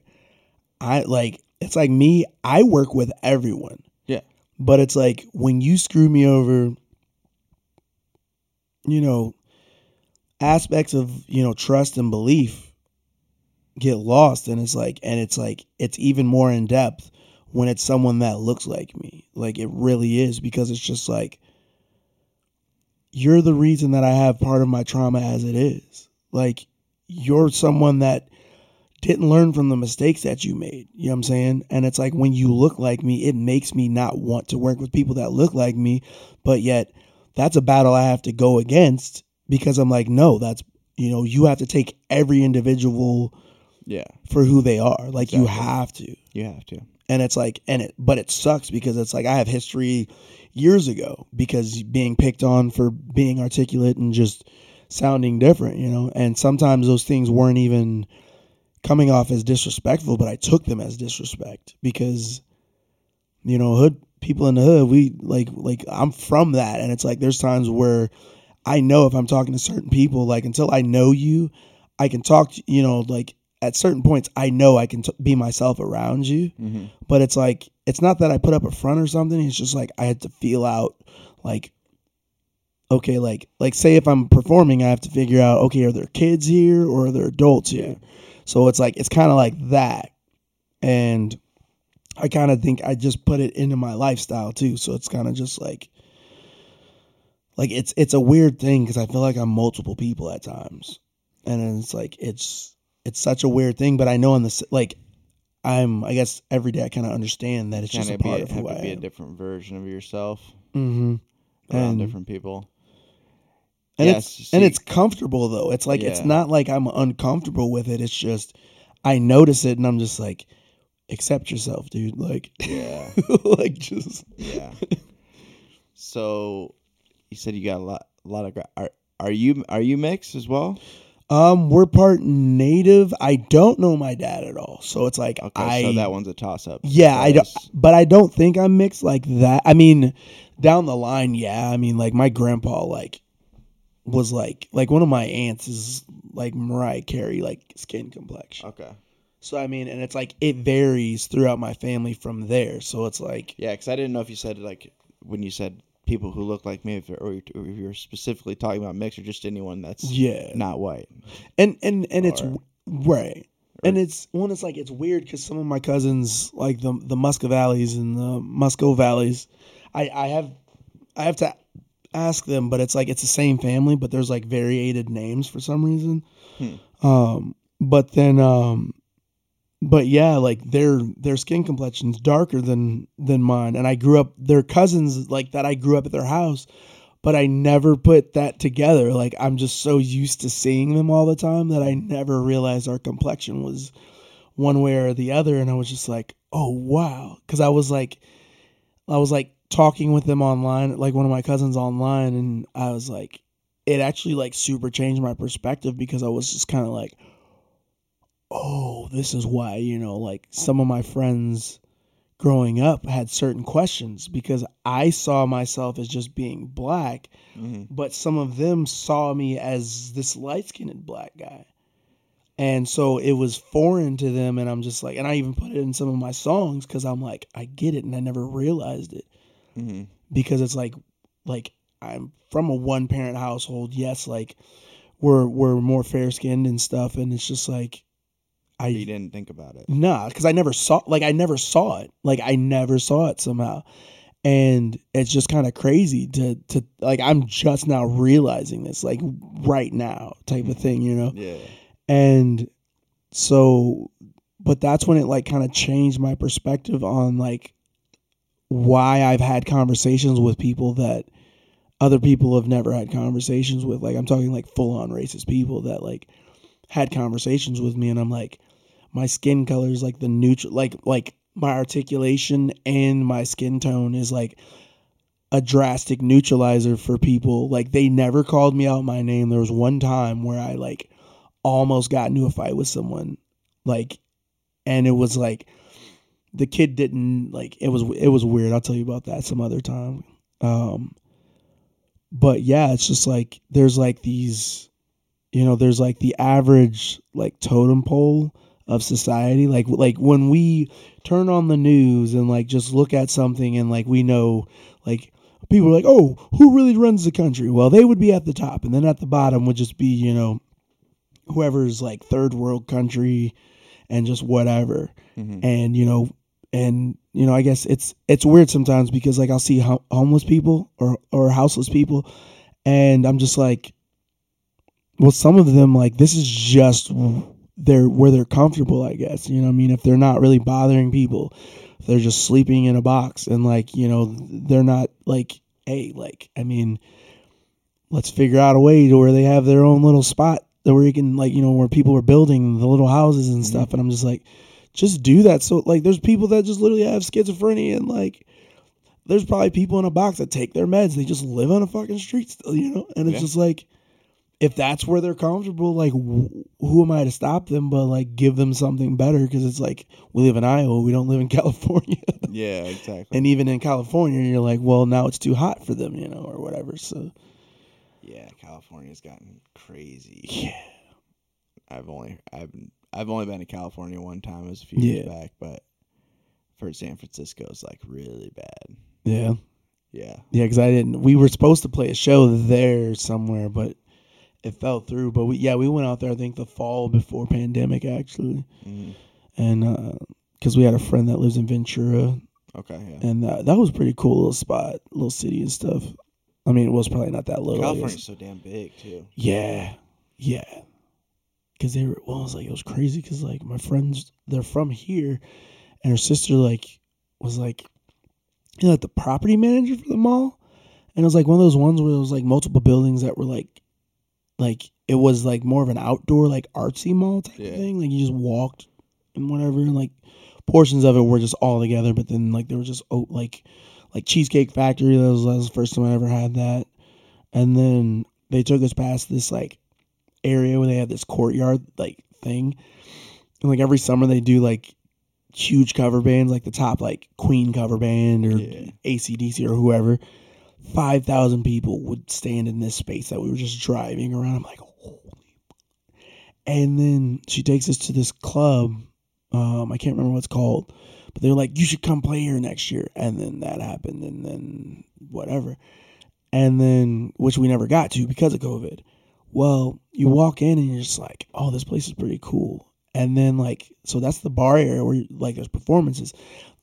I like it's like me, I work with everyone. Yeah. But it's like when you screw me over, you know, aspects of you know trust and belief get lost and it's like and it's like it's even more in depth when it's someone that looks like me like it really is because it's just like you're the reason that i have part of my trauma as it is like you're someone that didn't learn from the mistakes that you made you know what i'm saying and it's like when you look like me it makes me not want to work with people that look like me but yet that's a battle i have to go against because I'm like, no, that's you know, you have to take every individual yeah, for who they are. Like you have to. you have to. And it's like and it but it sucks because it's like I have history years ago because being picked on for being articulate and just sounding different, you know. And sometimes those things weren't even coming off as disrespectful, but I took them as disrespect because you know, hood people in the hood, we like like I'm from that and it's like there's times where I know if I'm talking to certain people, like until I know you, I can talk to you know, like at certain points, I know I can t- be myself around you. Mm-hmm. But it's like, it's not that I put up a front or something. It's just like I had to feel out, like, okay, like, like say if I'm performing, I have to figure out, okay, are there kids here or are there adults here? So it's like, it's kind of like that. And I kind of think I just put it into my lifestyle too. So it's kind of just like, like it's it's a weird thing because I feel like I'm multiple people at times, and it's like it's it's such a weird thing. But I know in the like I'm I guess every day I kind of understand that it's just a Kind of be part a, of have who I to be a different version of yourself mm-hmm. around And- different people. And Yes, it's and it's comfortable though. It's like it's not like I'm uncomfortable with it. It's just I notice it and I'm just like, accept yourself, dude. Like, Yeah. like just Yeah. so you said you got a lot a lot of are are you are you mixed as well? Um, we're part native. I don't know my dad at all, so it's like Okay, I so that one's a toss up. Yeah, I don't, but I don't think I'm mixed like that. I mean, down the line, yeah. I mean, like my grandpa, like, was like, like one of my aunts is like Mariah Carey, like skin complexion. Okay. So I mean, and it's like it varies throughout my family from there. So it's like, Yeah, because I didn't know if you said like when you said people who look like me, if, or, or if you're specifically talking about mixed or just anyone that's yeah, not white. and and and it's Or- right. And it's when it's like it's weird because some of my cousins, like the the Musca Valleys and the Musco Valleys, I I have I have to ask them, but it's like it's the same family, but there's like variated names for some reason. Hmm. Um, but then um, but yeah, like their their skin complexion's darker than than mine, and I grew up their cousins like that. I grew up at their house, but I never put that together. Like I'm just so used to seeing them all the time that I never realized our complexion was one way or the other, and I was just like, oh wow, because I was like, I was like talking with them online, like one of my cousins online, and I was like, it actually like super changed my perspective because I was just kind of like oh, this is why, you know, like some of my friends growing up had certain questions because I saw myself as just being black, hmm but some of them saw me as this light skinned black guy. And so it was foreign to them. And I'm just like, and I even put it in some of my songs because I'm like, I get it. And I never realized it hmm because it's like, like I'm from a one parent household. Yes, like we're, we're more fair skinned and stuff. And it's just like, I, You didn't think about it. Nah, because I never saw like I never saw it. Like I never saw it somehow. And it's just kind of crazy to to like I'm just now realizing this, like right now type of thing, you know? Yeah. And so but that's when it like kind of changed my perspective on like why I've had conversations with people that other people have never had conversations with. Like I'm talking like full on racist people that like had conversations with me and I'm like my skin color is like the neutral like like my articulation and my skin tone is like a drastic neutralizer for people. Like they never called me out my name. There was one time where i like almost got into a fight with someone like and it was like the kid didn't like it was it was weird. I'll tell you about that some other time. Um but yeah it's just like there's like these you know there's like the average like totem pole of society. Like like when we turn on the news and like just look at something and like we know like people are like oh who really runs the country? Well they would be at the top and then at the bottom would just be you know whoever's like third world country and just whatever. Hmm and you know and you know i guess it's it's weird sometimes because like i'll see hom- homeless people or or houseless people and i'm just like well some of them like this is just they're where they're comfortable i guess you know i mean? If they're not really bothering people they're just sleeping in a box and like you know they're not like hey like i mean let's figure out a way to where they have their own little spot that where you can like you know where people are building the little houses and mm-hmm. stuff. And i'm just like just do that. So like there's people that just literally have schizophrenia and like there's probably people in a box that take their meds. They just live on a fucking street still you know? And it's Yeah. just like if that's where they're comfortable like wh- who am i to stop them but like give them something better because it's like we live in iowa we don't live in california Yeah, exactly. and even in california you're like well now it's too hot for them you know or whatever so yeah, California's gotten crazy. yeah I've only I've I've only been to California one time. It was a few years back, but for San Francisco, it's like really bad. yeah Yeah. Yeah, because I didn't. We were supposed to play a show there somewhere, but it fell through. But we, yeah, we went out there. I think the fall before pandemic actually, hmm and because we had a friend that lives in Ventura, Okay. Yeah. and uh, that was a pretty cool little spot, little city and stuff. I mean, it was probably not that little. California's so damn big too. Yeah, yeah. Because they were, well, it was like it was crazy. Because like my friends, they're from here, and her sister like was like, you know, like the property manager for the mall, and it was like one of those ones where it was like multiple buildings that were like, like it was like more of an outdoor like artsy mall type Yeah. of thing. Like you just walked and whatever. And like portions of it were just all together, but then like there was just oh like like Cheesecake Factory. That was, that was the first time I ever had that. And then they took us past this like area where they had this courtyard like thing. And like every summer they do like huge cover bands, like the top like Queen cover band or Yeah. ACDC or whoever. Five thousand people would stand in this space that we were just driving around. I'm like, holy. And then she takes us to this club. Um, I can't remember what it's called, but they were like, "You should come play here next year." And then that happened, and then whatever, and then which we never got to because of COVID. Well, you walk in and you're just like, "Oh, this place is pretty cool." And then like, so that's the bar area where like there's performances.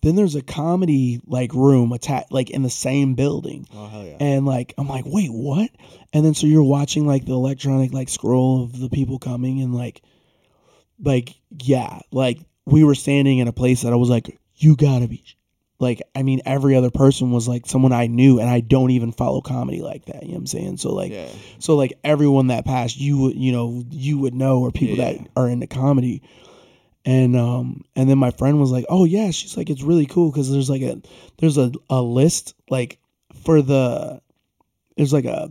Then there's a comedy like room attached, like in the same building. Oh hell yeah. And like I'm like, wait, what? And then so you're watching like the electronic like scroll of the people coming and like like yeah, like we were standing in a place that I was like, you gotta be like I mean every other person was like someone I knew and I don't even follow comedy like that. You know what I'm saying? So like yeah. so like everyone that passed you would you know, you would know or people Yeah. that are into comedy. And um and then my friend was like, "Oh yeah," she's like, "It's really cool because there's like a there's a, a list like for the there's like a,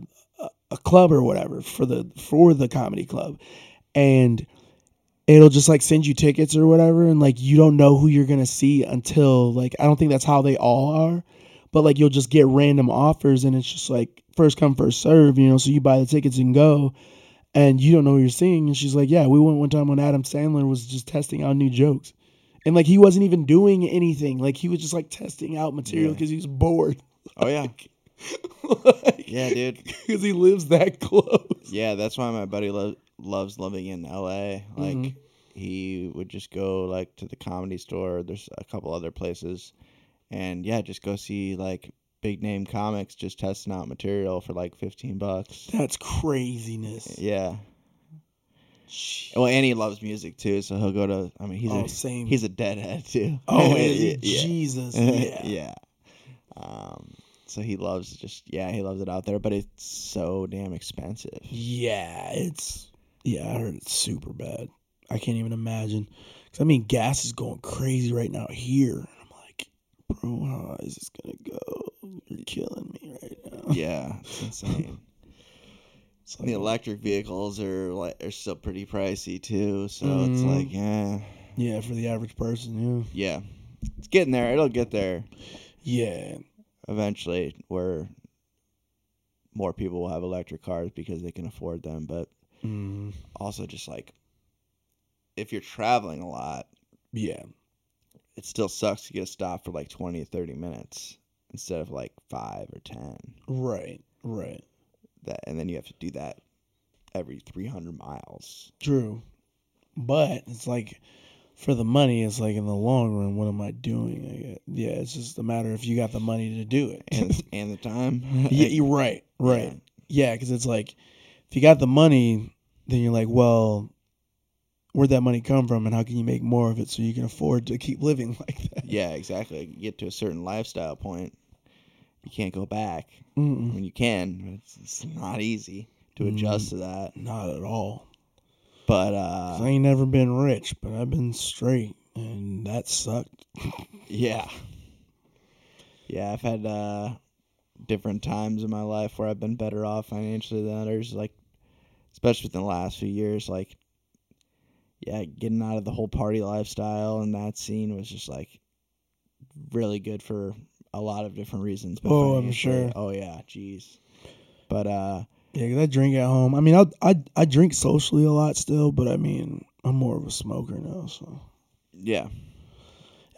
a club or whatever for the for the comedy club, and it'll just like send you tickets or whatever, and like you don't know who you're gonna see until like I don't think that's how they all are, but like you'll just get random offers and it's just like first come first serve, you know. So you buy the tickets and go, and you don't know what you're seeing. And she's like, "Yeah, we went one time when Adam Sandler was just testing out new jokes." And like he wasn't even doing anything. Like he was just like testing out material Yeah. because he was bored. Oh yeah. like, Yeah, dude. Because he lives that close. Yeah, that's why my buddy lo- loves living in LA. Like Mhm. he would just go like to the comedy store. There's a couple other places, and yeah, just go see like big name comics just testing out material for like fifteen bucks. That's craziness. Yeah. Jeez. Well, and he loves music too, so he'll go to. I mean, he's oh, a same. he's a deadhead too. oh, yeah. Jesus. Yeah. yeah. Um. So he loves just yeah he loves it out there, but it's so damn expensive. Yeah, it's yeah. I heard it's super bad. I can't even imagine. Cause I mean, gas is going crazy right now here. Bro, how is this gonna go? You're killing me right now. Yeah, it's insane. It's the electric vehicles are like are still pretty pricey too, so it's Mhm. like yeah, yeah, for the average person, yeah, yeah, it's getting there. It'll get there yeah, eventually, where more people will have electric cars because they can afford them. But Mm, also, just like if you're traveling a lot, yeah, it still sucks to get a stop for like twenty or thirty minutes instead of like five or ten. right, right. That and then you have to do that every three hundred miles. True, but it's like for the money, it's like in the long run, what am I doing? Yeah, it's just a matter if you got the money to do it. and and the time. yeah, you're right, right. Yeah. Yeah, because it's like if you got the money, then you're like, well, where'd that money come from, and how can you make more of it so you can afford to keep living like that? Yeah, exactly. You get to a certain lifestyle point, you can't go back. I Mm-mm, mean, you can, it's, it's not easy to Mm. adjust to that. not at all. but uh, I ain't never been rich, but I've been straight, and that sucked. yeah, yeah, I've had uh, different times in my life where I've been better off financially than others. Like, especially within the last few years, like, yeah, getting out of the whole party lifestyle and that scene was just like really good for a lot of different reasons. but Oh, I'm sure. Oh yeah, jeez. But uh, Yeah, 'cause I drink at home. I mean, I I I drink socially a lot still, but I mean, I'm more of a smoker now, so yeah,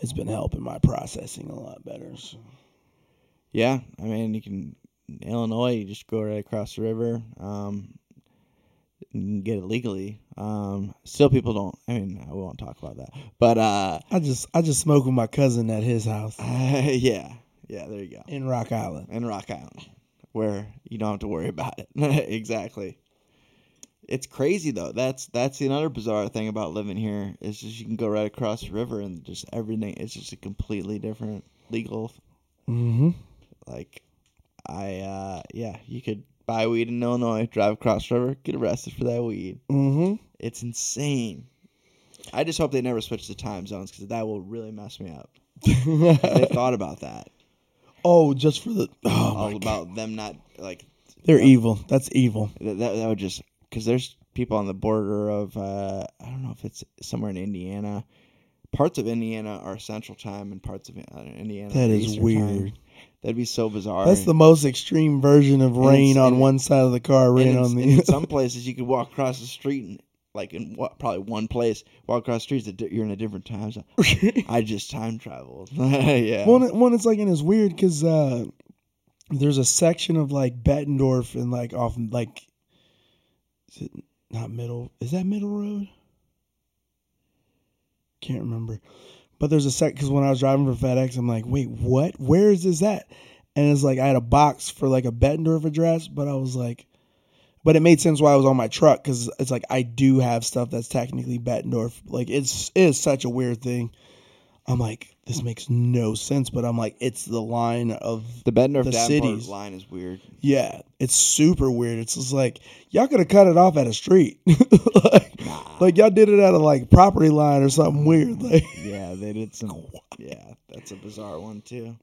it's been helping my processing a lot better. So. yeah. I mean, you can Illinois, you just go right across the river. Um, you can get it legally. Um, still, people don't. I mean, we won't talk about that. But uh, I just I just smoke with my cousin at his house yeah, yeah. There you go. in Rock Island. in Rock Island, where you don't have to worry about it. exactly. It's crazy though. That's that's another bizarre thing about living here is just you can go right across the river and just everything. It's just a completely different legal. Mm-hmm. Like, I uh yeah, you could buy weed in Illinois, drive across the river, get arrested for that weed. Mm-hmm. It's insane. I just hope they never switch the time zones because that will really mess me up. they thought about that. oh, just for the oh all my God. about them not like they're evil. That's evil. that. That, that would just because there's people on the border of uh, I don't know if it's somewhere in Indiana. Parts of Indiana are Central Time, and parts of uh, Indiana That is Eastern weird. Time. That'd be so bizarre. That's the most extreme version of And rain it's- on and- one side of the car, And rain in, on and the in some places you could walk across the street and like in what, probably one place walk across the streets that you're in a different time zone. I just time traveled. yeah. One, one, it's like, and it's weird because uh, there's a section of like Bettendorf and like off like, is it not middle? Is that middle road? Can't remember, but there's a sec because when I was driving for FedEx, I'm like, wait, what? Where is this at? And it's like I had a box for like a Bettendorf address, but I was like, but it made sense why I was on my truck because it's like I do have stuff that's technically Bettendorf. Like it's it is such a weird thing. I'm like, this makes no sense, but I'm like, it's the line of the Bettendorf the cities. line is weird. yeah, it's super weird. It's just like y'all could have cut it off at a street, like, Nah. like y'all did it at a like property line or something weird. Like, Yeah, they did some. Yeah, that's a bizarre one too.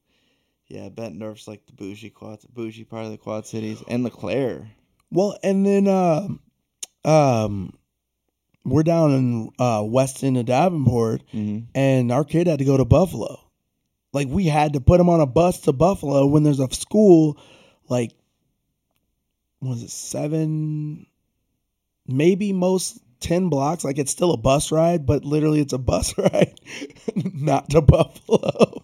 Yeah, Bettendorf's like the bougie quad, bougie part of the Quad Cities, and LeClaire. well, and then um, um, we're down in uh west end of Davenport, Mm-hmm. and our kid had to go to Buffalo. Like we had to put him on a bus to Buffalo when there's a school, like, was it seven, maybe most ten blocks. Like it's still a bus ride, but literally it's a bus ride, not to Buffalo.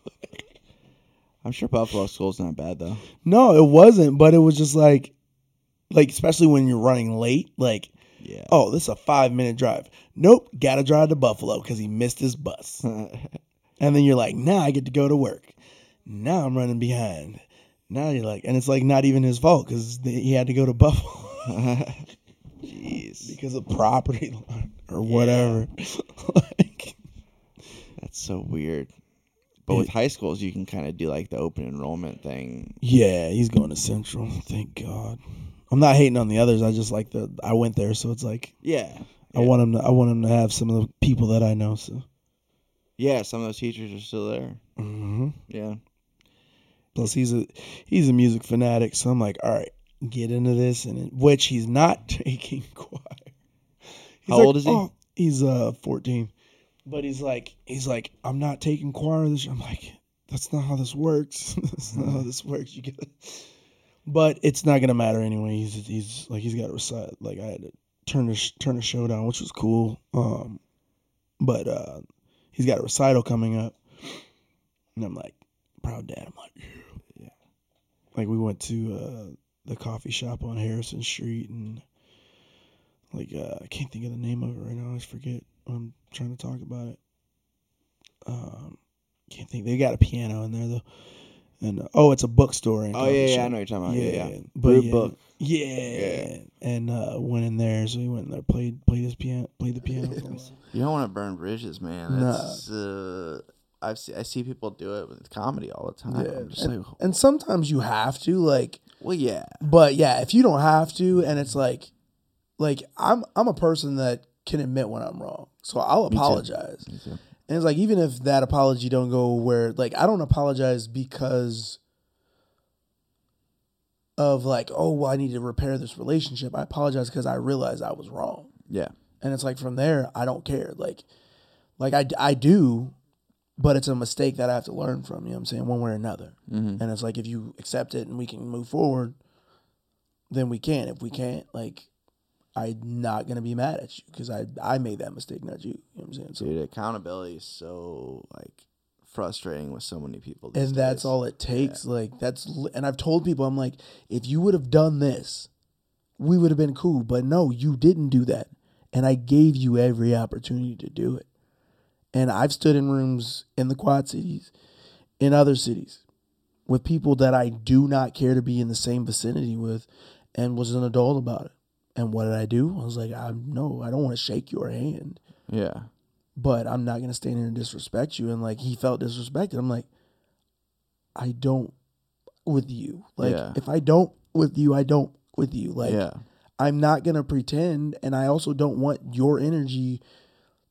I'm sure Buffalo School's not bad though. no, it wasn't. But it was just like, like especially when you're running late, like. Yeah. Oh, this is a five minute drive. Nope, gotta drive to Buffalo because he missed his bus. And then you're like, now I get to go to work. Now I'm running behind. Now you're like, and it's like not even his fault because he had to go to Buffalo Jeez, because of property line or whatever. like, that's so weird. But with high schools, you can kind of do like the open enrollment thing. yeah, he's going to Central. Thank God. I'm not hating on the others. I just like the I went there, so it's like Yeah. I want him to I want him to have some of the people that I know. So Yeah, some of those teachers are still there. hmm Yeah. plus he's a he's a music fanatic, so I'm like, all right, get into this, and which he's not taking choir. He's How like, old is he? "Oh," he's uh 14, but he's like he's like I'm not taking choir this. year." I'm like that's not how this works. that's not how this works. You get, but it's not gonna matter anyway. He's he's like he's got to recite. Like I had to turn the turn the show down, which was cool. Um, but uh, he's got a recital coming up, and I'm like proud dad. I'm like Yeah. like we went to uh, the coffee shop on Harrison Street and like uh, I can't think of the name of it right now. I always forget when I'm trying to talk about it. Um, can't think. They got a piano in there though, and uh, oh, it's a bookstore. And Oh yeah, yeah, I know what you're talking about. Yeah, yeah. but Brew yeah, book. Yeah. Yeah. and uh, went in there. So he went in there, played played his piano, played the piano. for a. You don't want to burn bridges, man. Nah. That's uh, I've see, I see people do it with comedy all the time. Yeah, I'm just and, like, and sometimes you have to like well, yeah, But yeah, if you don't have to, and it's like, like I'm I'm a person that can admit when I'm wrong, so I'll too. And it's like even if that apology don't go where like I don't apologize because of like oh well I need to repair this relationship. I apologize because I realized I was wrong, yeah, and it's like from there I don't care. Like, like I I do, but it's a mistake that I have to learn from. You know what I'm saying one way or another. mm-hmm. And it's like if you accept it and we can move forward, then we can. If we can't, like I'm not gonna be mad at you because I I made that mistake, not you. You know what I'm saying? So dude. Accountability is so like frustrating with so many people. and that's days. all it takes. Like that's and I've told people I'm like, if you would have done this, we would have been cool. But no, you didn't do that, and I gave you every opportunity to do it. And I've stood in rooms in the Quad Cities, in other cities, with people that I do not care to be in the same vicinity with, and was an adult about it. And what did I do? I was like, I no, I don't want to shake your hand Yeah, but I'm not gonna stand here and disrespect you. And like he felt disrespected. I'm like, I don't with you. Like Yeah. if I don't with you, I don't with you. Like yeah. I'm not gonna pretend, and I also don't want your energy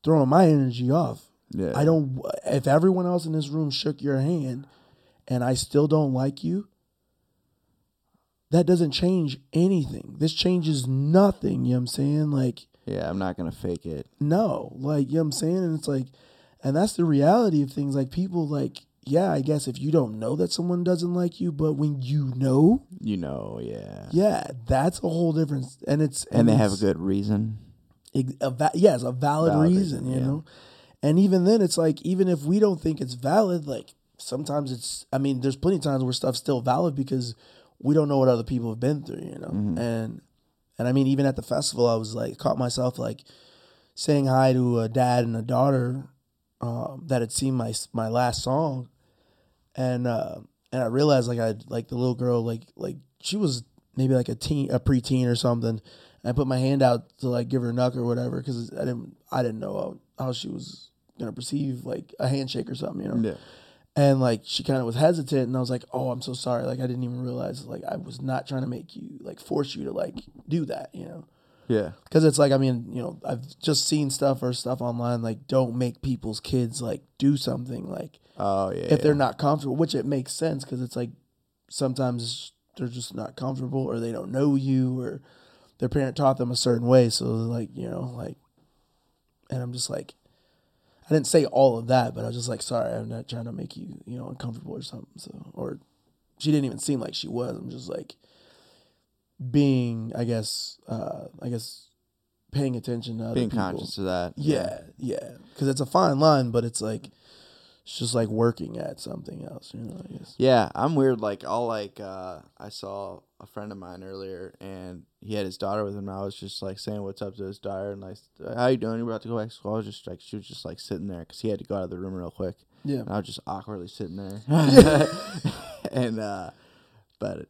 throwing my energy off. Yeah. I don't. If everyone else in this room shook your hand, and I still don't like you, that doesn't change anything. This changes nothing. You know what I'm saying? Like, Yeah, I'm not gonna fake it. no, like you know what I'm saying, and it's like, and that's the reality of things. Like people, like yeah, I guess if you don't know that someone doesn't like you, but when you know, You know, yeah. yeah, that's a whole difference. And it's And they have a good reason. a va- yes, a valid, Valid reason, reason, you yeah. know. And even then, it's like even if we don't think it's valid, like sometimes it's. I mean, there's plenty of times where stuff's still valid because we don't know what other people have been through, you know. Mm-hmm. And and I mean, even at the festival, I was like caught myself like saying hi to a dad and a daughter um, that had seen my my last song, and uh, and I realized like I like the little girl like like she was maybe like a teen a preteen or something. And I put my hand out to like give her a knuck or whatever because I didn't I didn't know how, how she was gonna perceive like a handshake or something, you know. Yeah. And like she kind of was hesitant, and I was like, "Oh, I'm so sorry. Like I didn't even realize. Like I was not trying to make you like force you to like do that, you know." Yeah. Because it's like I mean, you know, I've just seen stuff or stuff online like don't make people's kids like do something like Oh yeah. if they're not comfortable, which it makes sense because it's like sometimes they're just not comfortable or they don't know you or their parent taught them a certain way. So like you know like, and I'm just like, I didn't say all of that, but I was just like, sorry, I'm not trying to make you you know uncomfortable or something. So or she didn't even seem like she was. I'm just like being, I guess, uh, I guess paying attention to other being people. conscious of that. Yeah, yeah, because it's a fine line, but it's like it's just like working at something else, you know. I guess. Yeah, I'm weird. Like I'll like uh I saw a friend of mine earlier and he had his daughter with him and I was just like saying what's up to his daughter and like how you doing? You about to go back to school? I was just like she was just like sitting there because he had to go out of the room real quick. Yeah, And I was just awkwardly sitting there. and uh but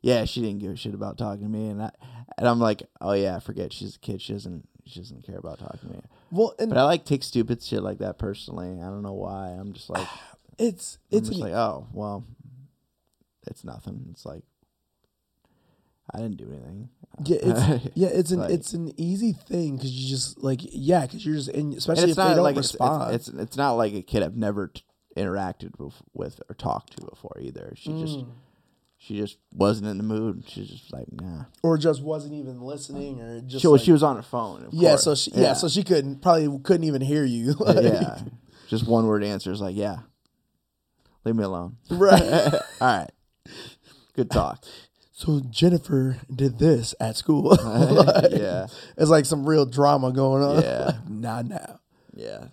yeah, she didn't give a shit about talking to me and I and I'm like, Oh yeah, I forget she's a kid, she doesn't she doesn't care about talking to me. well, and But I like take stupid shit like that personally. I don't know why. I'm just like it's I'm it's just an, like, oh well, it's nothing. It's like I didn't do anything. yeah, it's yeah, it's an Like- it's an easy thing because you just like yeah, because you're just in, especially if it's they not don't like it's, respond. it's, it's it's not like a kid I've never t- interacted with, with or talked to before either. She just Mm. She just wasn't in the mood. She's just like nah. or just wasn't even listening, or just She was like- she was on her phone. of yeah, course. so she yeah. so she couldn't probably couldn't even hear you. like- yeah, just one word answers like yeah. Leave me alone. right. All right, good talk. So Jennifer did this at school. Like, yeah. it's like some real drama going on. Yeah. Nah, nah. Yeah.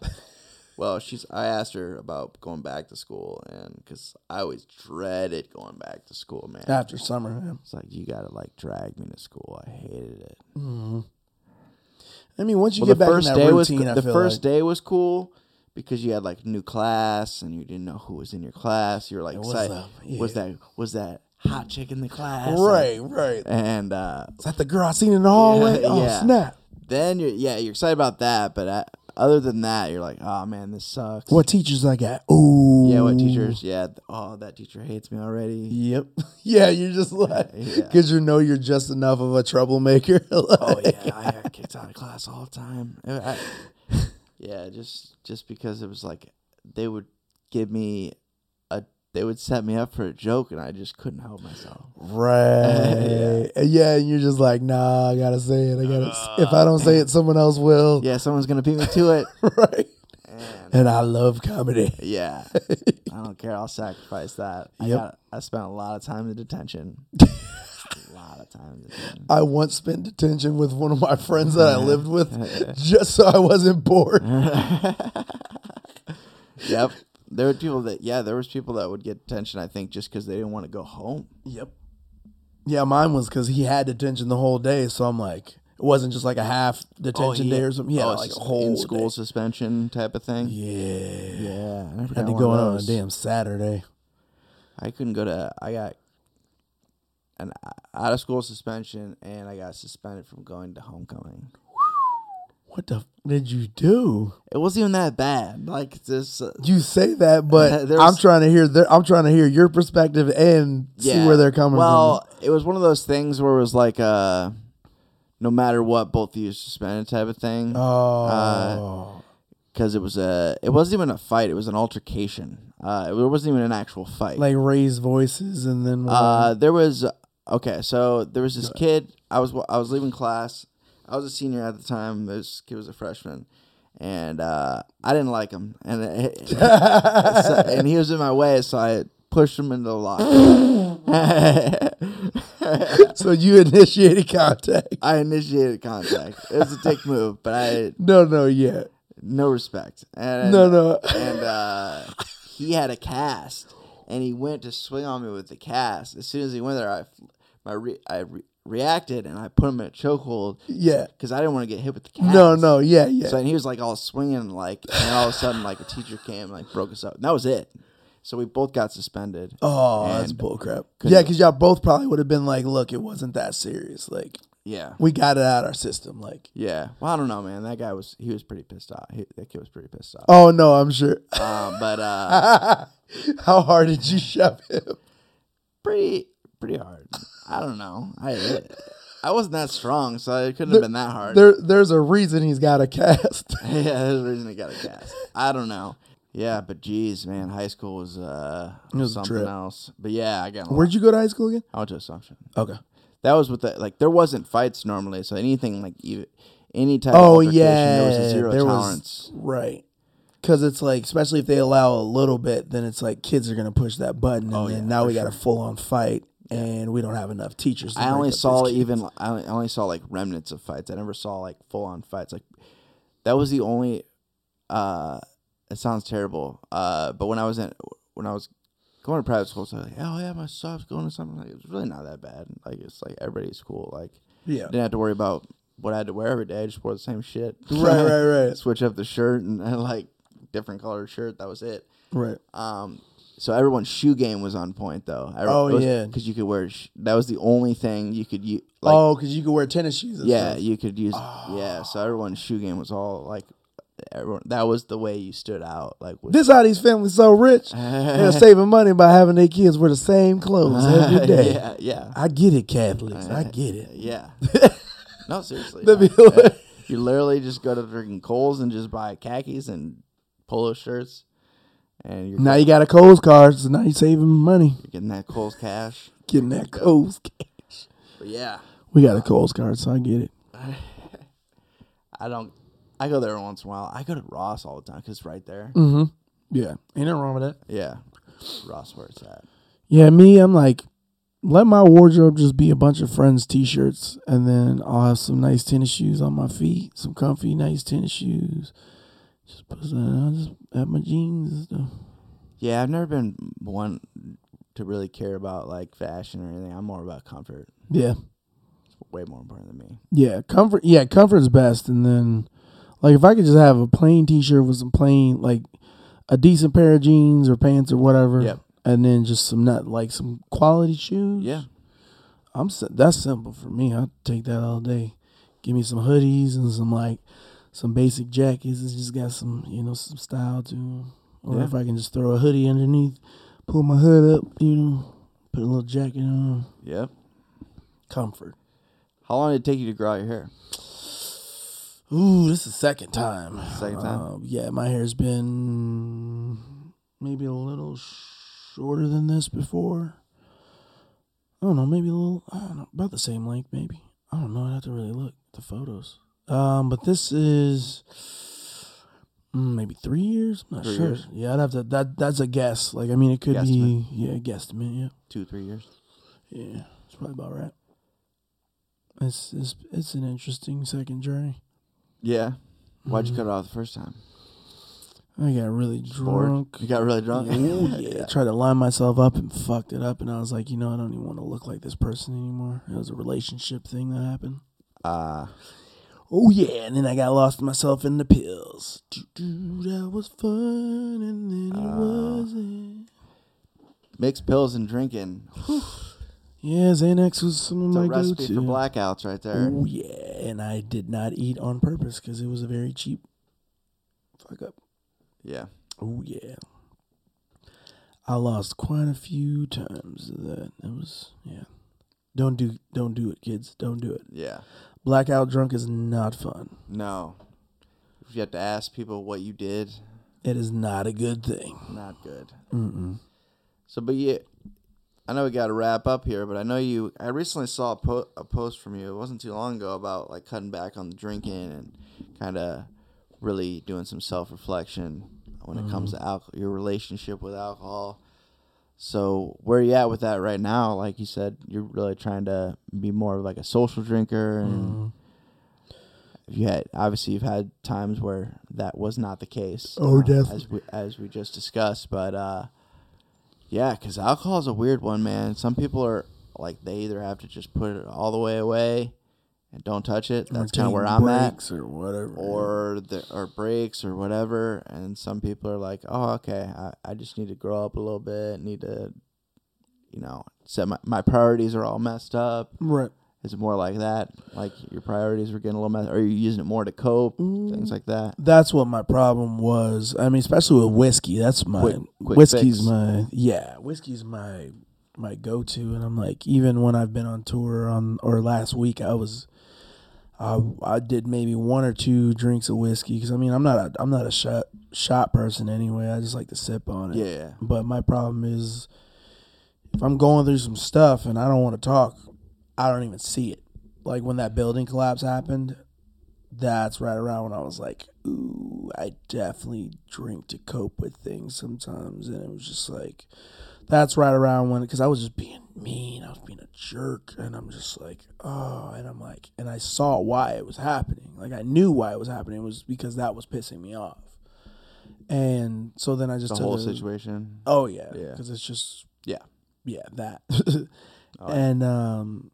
Well, she's. I asked her about going back to school, and because I always dreaded going back to school, man. After summer, yeah. It's like you gotta like drag me to school. I hated it. I mean, once you well, get back in first that day was routine, I the first like, day was cool because you had like new class and you didn't know who was in your class. You were like, excited. up? Was that was that hot chick in the class? right, right. And uh, Is that the girl I seen in the hallway? Yeah, oh yeah. snap! then you're yeah you're excited about that, but uh, other than that, you're like, oh man, this sucks. What teachers I got? Oh, Yeah, what teachers? Yeah, oh that teacher hates me already. Yep. Yeah, you're just like Yeah. because you know you're just enough of a troublemaker. Oh yeah, I got kicked out of class all the time. I- I- yeah, just just because it was like they would give me they would set me up for a joke and I just couldn't help myself. right. yeah. and you're just like, nah, I gotta say it. I gotta. if I don't say uh. it, someone else will. Yeah, someone's gonna beat me to it. right. And And I love comedy. yeah, I don't care. I'll sacrifice that. I Yep. got. I spent a lot of time in detention. a lot of time in detention. I once spent detention with one of my friends that I lived with, just so I wasn't bored. Yep. There were people that yeah, there was people that would get detention. I think just because they didn't want to go home. Yep. Yeah, mine was because he had detention the whole day, so I'm like, it wasn't just like a half oh, detention he- day or something. Yeah, oh, like a whole in day. school suspension type of thing. Yeah, Yeah, I had to go on a damn Saturday. I couldn't go to. I got an out of school suspension, and I got suspended from going to homecoming. What the f- did you do? It wasn't even that bad. Like this. Uh, You say that, but I'm trying to hear. Their, I'm trying to hear your perspective and see where they're coming from. well, it was one of those things where it was like uh, no matter what, both of you suspended type of thing. Oh, because it was a it wasn't even a fight it was an altercation uh it wasn't even an actual fight like raised voices, and then uh there was okay so there was this kid i was i was leaving class i was a senior at the time this kid was a freshman and uh i didn't like him and it, so- and he was in my way so i pushed him into the locker so you initiated contact. i initiated contact it was a dick move but i No, no, yeah, no respect and no, no. and uh, he had a cast, and he went to swing on me with the cast. As soon as he went there, I my re- I re- reacted and I put him in a chokehold Yeah, because I didn't want to get hit with the cast. no, no, yeah, yeah. So and he was like all swinging, like, and all of a sudden, like a teacher came, and, like broke us up. And that was it. So we both got suspended. oh, that's bullcrap. Yeah, because y'all both probably would have been like, "Look, it wasn't that serious. Like, Yeah, we got it out of our system. Like, yeah. Well, I don't know, man. That guy was he was pretty pissed off. He, that kid was pretty pissed off. oh no, I'm sure. Uh, but uh, How hard did you shove him? pretty pretty hard. I don't know. I I wasn't that strong, so it couldn't have been that hard. There, there's a reason he's got a cast. yeah, there's a reason he got a cast. I don't know. Yeah, but geez, man, high school was uh was something else. But yeah, I got. Where'd you go to high school again? I went to Assumption. Okay. That was with the like. There wasn't fights normally, so anything like even any type. Oh of yeah, there was a zero there was- tolerance. right. Because it's like, especially if they allow a little bit, then it's like kids are gonna push that button, and Oh, then yeah, now we got a full on fight, and we don't have enough teachers. To I only saw even. I only- saw like remnants of fights. I never saw like full on fights. Like that was the only. uh It sounds terrible. Uh, but when I was in when I was going to private school, so I was like, oh yeah, my son's going to something. Like, it was really not that bad. Like it's like everybody's cool. Like Yeah. didn't have to worry about what I had to wear every day. I just wore the same shit. Right, right, right, Switch up the shirt and, and like different colored shirt. That was it. right. Um, so everyone's shoe game was on point though. Oh, yeah. because you could wear. Sh- that was the only thing you could use. Like, oh, because you could wear tennis shoes. And yeah, stuff. you could use. Ah. Yeah, so everyone's shoe game was all like. Everyone, that was the way you stood out. Like with, This how these families so rich. They're saving money by having their kids wear the same clothes every day. yeah, yeah, I get it, Catholics. I get it. yeah. no, seriously. That'd be no. you literally just go to freaking Kohl's and just buy khakis and polo shirts, and you're, Now you got a Kohl's card, so now you're saving money. you're getting that Kohl's cash. Getting that Kohl's. cash. But yeah, We got a Kohl's card, so I get it. I don't. I go there once in a while. I go to Ross all the time because it's right there. Mm-hmm. Yeah, ain't nothing wrong with that. Yeah, Ross where it's at. Yeah, me, I'm like, let my wardrobe just be a bunch of friends' t-shirts, and then I'll have some nice tennis shoes on my feet, some comfy, nice tennis shoes. Just put some, I'll just have my jeans and stuff. Yeah, I've never been one to really care about like fashion or anything. I'm more about comfort. Yeah, It's way more important than me. yeah, comfort. Yeah, comfort's best, and then like if I could just have a plain t-shirt with some plain like a decent pair of jeans or pants or whatever. Yep. And then just some not like some quality shoes. Yeah. I'm that's simple for me. I take that all day. Give me some hoodies and some like some basic jackets. It's just got some you know some style to 'em. Or Yeah. if I can just throw a hoodie underneath, pull my hood up, you know, put a little jacket on. Yep. Comfort. How long did it take you to grow out your hair? Ooh, this is the second time. Second time? Uh, yeah, my hair's been maybe a little shorter than this before. I don't know, maybe a little. I don't know, about the same length, maybe. I don't know. I'd have to really look at the photos. Um, but this is mm, maybe three years. I'm not Three sure. years? Yeah, I'd have to. That that's a guess. Like, I mean, it could be yeah, guesstimate. Yeah, Two, three years. Yeah, yeah, it's probably about right. It's it's it's an interesting second journey. Yeah. Why'd Mm-hmm. you cut it off the first time? I got really Bored? drunk. You got really drunk. Ooh, yeah. I tried to line myself up and fucked it up, and I was like, you know, I don't even want to look like this person anymore. It was a relationship thing that happened. Uh, Oh yeah, and then I got lost myself in the pills. That was fun, and then it ah. wasn't. mixed pills and drinking. Yeah, Xanax was some of It's my a recipe go-to. for blackouts right there. Oh yeah, and I did not eat on purpose because it was a very cheap fuck up. Yeah. Oh yeah. I lost quite a few times of that. It was yeah. Don't do don't do it, kids. Don't do it. Yeah. Blackout drunk is not fun. No. If you have to ask people what you did, It is not a good thing. not good. Mm-mm. So, but yeah, I know we got to wrap up here, but I know you. I recently saw a, po- a post from you. It wasn't too long ago about like cutting back on the drinking and kind of really doing some self reflection when it comes mm-hmm. to alcohol, your relationship with alcohol. So, where are you at with that right now? Like you said, you're really trying to be more of like a social drinker, and Mhm. you had obviously you've had times where that was not the case. Oh, uh, definitely. As we as we just discussed, but uh, yeah, because alcohol is a weird one, man. Some people are like they either have to just put it all the way away and don't touch it. That's kind of where I'm at. or whatever. Or the or breaks or whatever, and some people are like, "Oh, okay, I, I just need to grow up a little bit. Need to, you know, set my my priorities are all messed up. right. Is it more like that? Like your priorities were getting a little messed, or are you using it more to cope? Things like that. Mm, that's what my problem was. I mean, especially with whiskey. That's my Quick- quick whiskey's fix. my yeah. Whiskey's my my go to, and I'm like even when I've been on tour on or last week I was. I, I did maybe one or two drinks of whiskey because I mean I'm not a I'm not a shot shot person anyway I just like to sip on it Yeah. But my problem is if I'm going through some stuff and I don't want to talk, I don't even see it. Like when that building collapse happened, that's right around when I was like, ooh, I definitely drink to cope with things sometimes. And it was just like, that's right around when, because I was just being mean. I was being a jerk. And I'm just like, oh, and I'm like, and I saw why it was happening. Like I knew why it was happening. It was because that was pissing me off. And so then I just The whole situation. Oh yeah, Yeah. because it's just Yeah. yeah that, Oh, and um,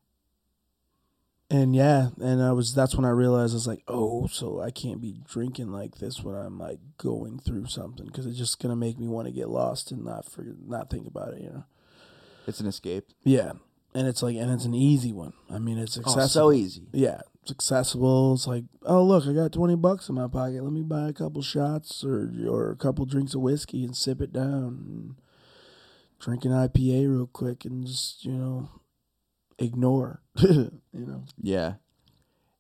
and yeah, and I was that's when I realized I was like, oh, so I can't be drinking like this when I'm like going through something because it's just gonna make me want to get lost and not for not think about it, you know? It's an escape. Yeah, and it's like and it's an easy one. I mean, it's Oh, accessible. so easy. Yeah, it's accessible. It's like, oh look, I got twenty bucks in my pocket. Let me buy a couple shots or or a couple drinks of whiskey and sip it down. And drink an IPA real quick and just you know ignore. you know. Yeah.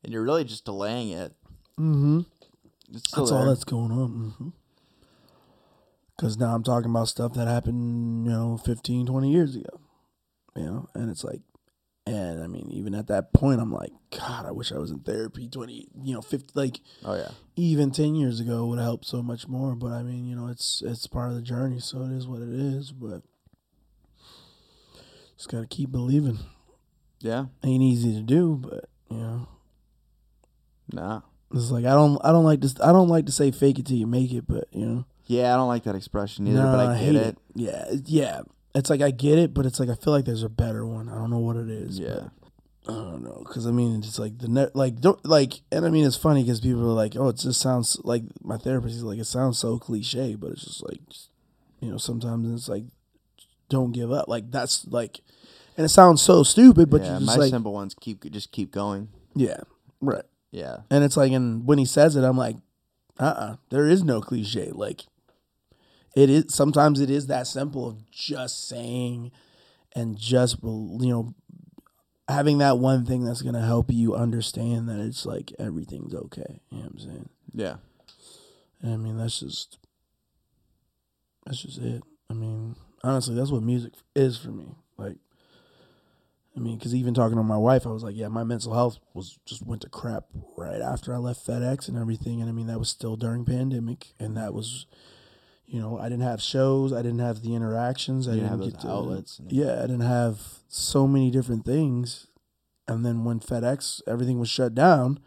And you're really just delaying it. Mm-hmm. That's all that's going on. Mm-hmm. Because now I'm talking about stuff that happened, you know, 15, 20 years ago. You know, and it's like, and I mean, even at that point, I'm like, God, I wish I was in therapy 20, you know, 50, like, Oh yeah. even 10 years ago would have helped so much more but i mean you know it's it's part of the journey so it is what it is but just gotta keep believing Yeah. ain't easy to do but you know Nah. it's like i don't i don't like to i don't like to say fake it till you make it but you know Yeah, I don't like that expression either, No, but I get hate it. yeah it- yeah it's like i get it but it's like i feel like there's a better one i don't know what it is Yeah. I don't know, cause I mean, it's like the net, like, don't, like, and I mean, it's funny because people are like, "Oh, it just sounds like my therapist is like, it sounds so cliche," but it's just like, just, you know, sometimes it's like, don't give up, like that's like, and it sounds so stupid, but yeah, my like, simple ones keep just keep going. yeah, right, Yeah. and it's like, and when he says it, I'm like, uh, uh there is no cliche, like, it is sometimes it is that simple of just saying, and just you know having that one thing that's gonna help you understand that it's like everything's okay. You know what I'm saying? Yeah. And I mean that's just that's just it. I mean, honestly, that's what music is for me. Like, I mean, because even talking to my wife, I was like, yeah, my mental health was just went to crap right after I left FedEx and everything. And I mean, that was still during pandemic, and that was, you know, I didn't have shows, I didn't have the interactions, I You didn't didn't have get those to, outlets Yeah, I didn't have so many different things. And then when FedEx everything was shut down,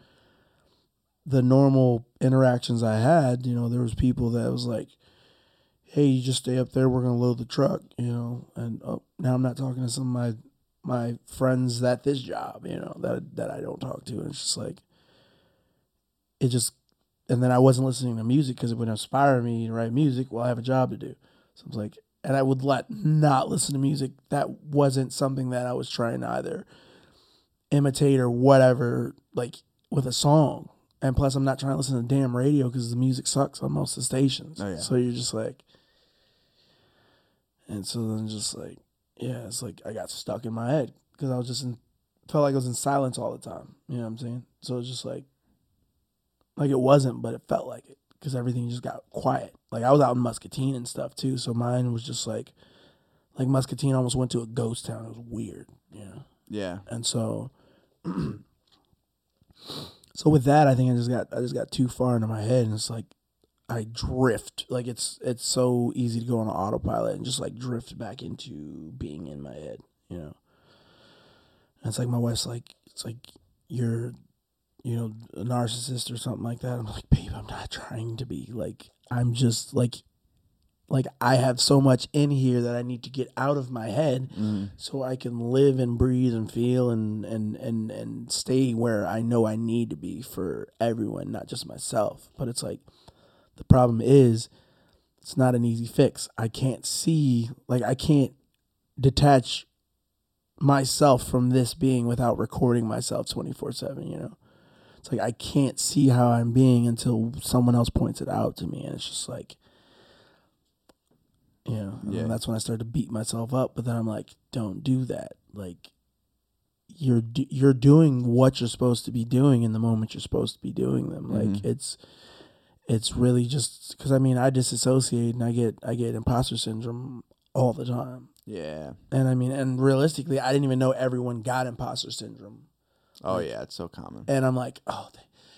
the normal interactions I had, you know, there was people that was like, "Hey, you just stay up there. We're gonna load the truck," you know. And oh, now I'm not talking to some of my my friends at this job, you know, that that I don't talk to. And it's just like, it just, and then I wasn't listening to music because it would inspire me to write music while I have a job to do. So I was like, and I would let not listen to music. That wasn't something that I was trying to either imitate or whatever. Like with a song. And plus, I'm not trying to listen to damn radio because the music sucks on most of the stations. Oh, yeah. So you're just like, and so then just like, yeah, it's like I got stuck in my head because I was just in, felt like I was in silence all the time. You know what I'm saying? So it's just like, like it wasn't, but it felt like it because everything just got quiet. Like I was out in Muscatine and stuff too, so mine was just like, like Muscatine almost went to a ghost town. It was weird, you know. Yeah. And so, so with that, I think I just got I just got too far into my head, and it's like I drift. Like it's it's so easy to go on autopilot and just like drift back into being in my head, you know. And it's like my wife's like it's like you're, you know, a narcissist or something like that. I'm like, babe, I'm not trying to be. Like I'm just like. Like I have so much in here that I need to get out of my head Mhm. so I can live and breathe and feel and and and and stay where I know I need to be for everyone, not just myself. But it's like the problem is it's not an easy fix. I can't see like I can't detach myself from this being without recording myself 24/7, you know. It's like I can't see how I'm being until someone else points it out to me and it's just like you know, and Yeah. that's when I started to beat myself up. But then I'm like, don't do that. Like, you're do- you're doing what you're supposed to be doing in the moment you're supposed to be doing them. Like Mhm. it's it's really just because I mean I disassociate and I get I get imposter syndrome all the time. Yeah. And I mean, and realistically, I didn't even know everyone got imposter syndrome. Oh Like- yeah, it's so common. And I'm like, oh,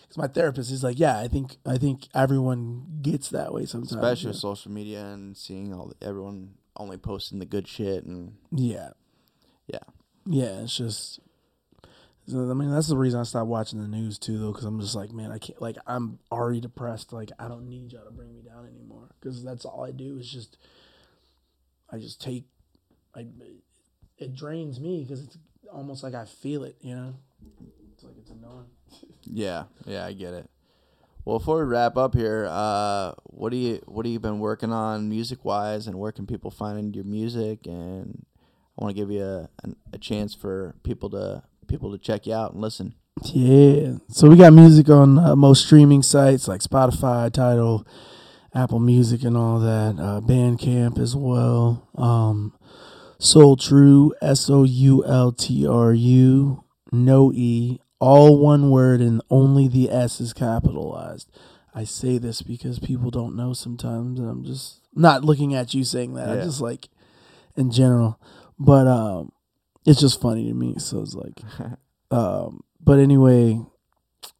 because my therapist is like, yeah, I think I think everyone gets that way sometimes. Especially yeah. with social media and seeing all the, everyone only posting the good shit and Yeah. Yeah. Yeah, it's just. I mean, that's the reason I stopped watching the news too, though, because I'm just like, man, I can't. Like, I'm already depressed. Like, I don't need y'all to bring me down anymore, because that's all I do is just. I just take, I, it drains me because it's almost like I feel it, you know. It's like it's annoying. yeah, yeah, I get it. Well, before we wrap up here, uh, what do you what have you been working on music wise, and where can people find your music? And I want to give you a, an, a chance for people to people to check you out and listen. Yeah. So we got music on uh, most streaming sites like Spotify, Tidal, Apple Music, and all that. Uh, Bandcamp as well. Um, Soultru, S O U L T R U, no E, all one word, and only the S is capitalized. I say this because people don't know sometimes, and I'm just not looking at you saying that. Yeah. I'm just like in general, but um, it's just funny to me. So it's like. Um, but anyway,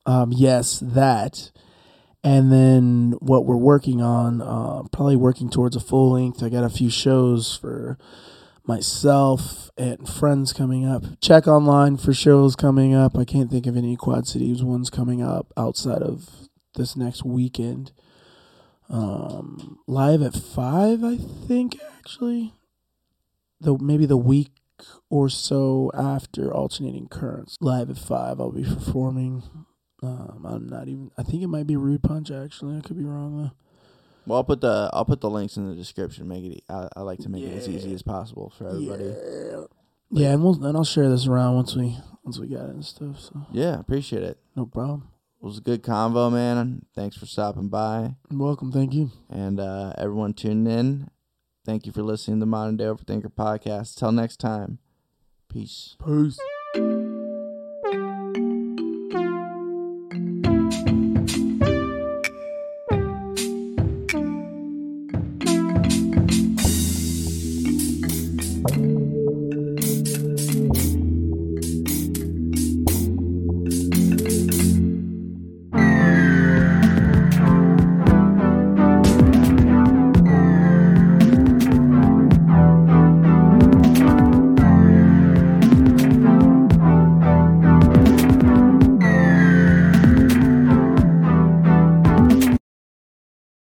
um, yes, that. And then what we're working on, uh, probably working towards a full length. I got a few shows for myself and friends coming up. Check online for shows coming up. I can't think of any Quad Cities ones coming up outside of this next weekend. Um, live at five, I think actually. The maybe the week or so after alternating currents. Live at five, I'll be performing. Um, I'm not even. I think it might be Rude Punch. Actually, I could be wrong Well, I'll put the I'll put the links in the description. Make it. I, I like to make it as easy as possible for everybody. Yeah. Yeah, and we'll and I'll share this around once we once we got it and stuff. So Yeah, appreciate it. no problem. It was a good convo, man. Thanks for stopping by. You're welcome. Thank you. And uh, everyone tuning in, thank you for listening to the Modern Day Overthinker podcast. Till next time, peace. Peace.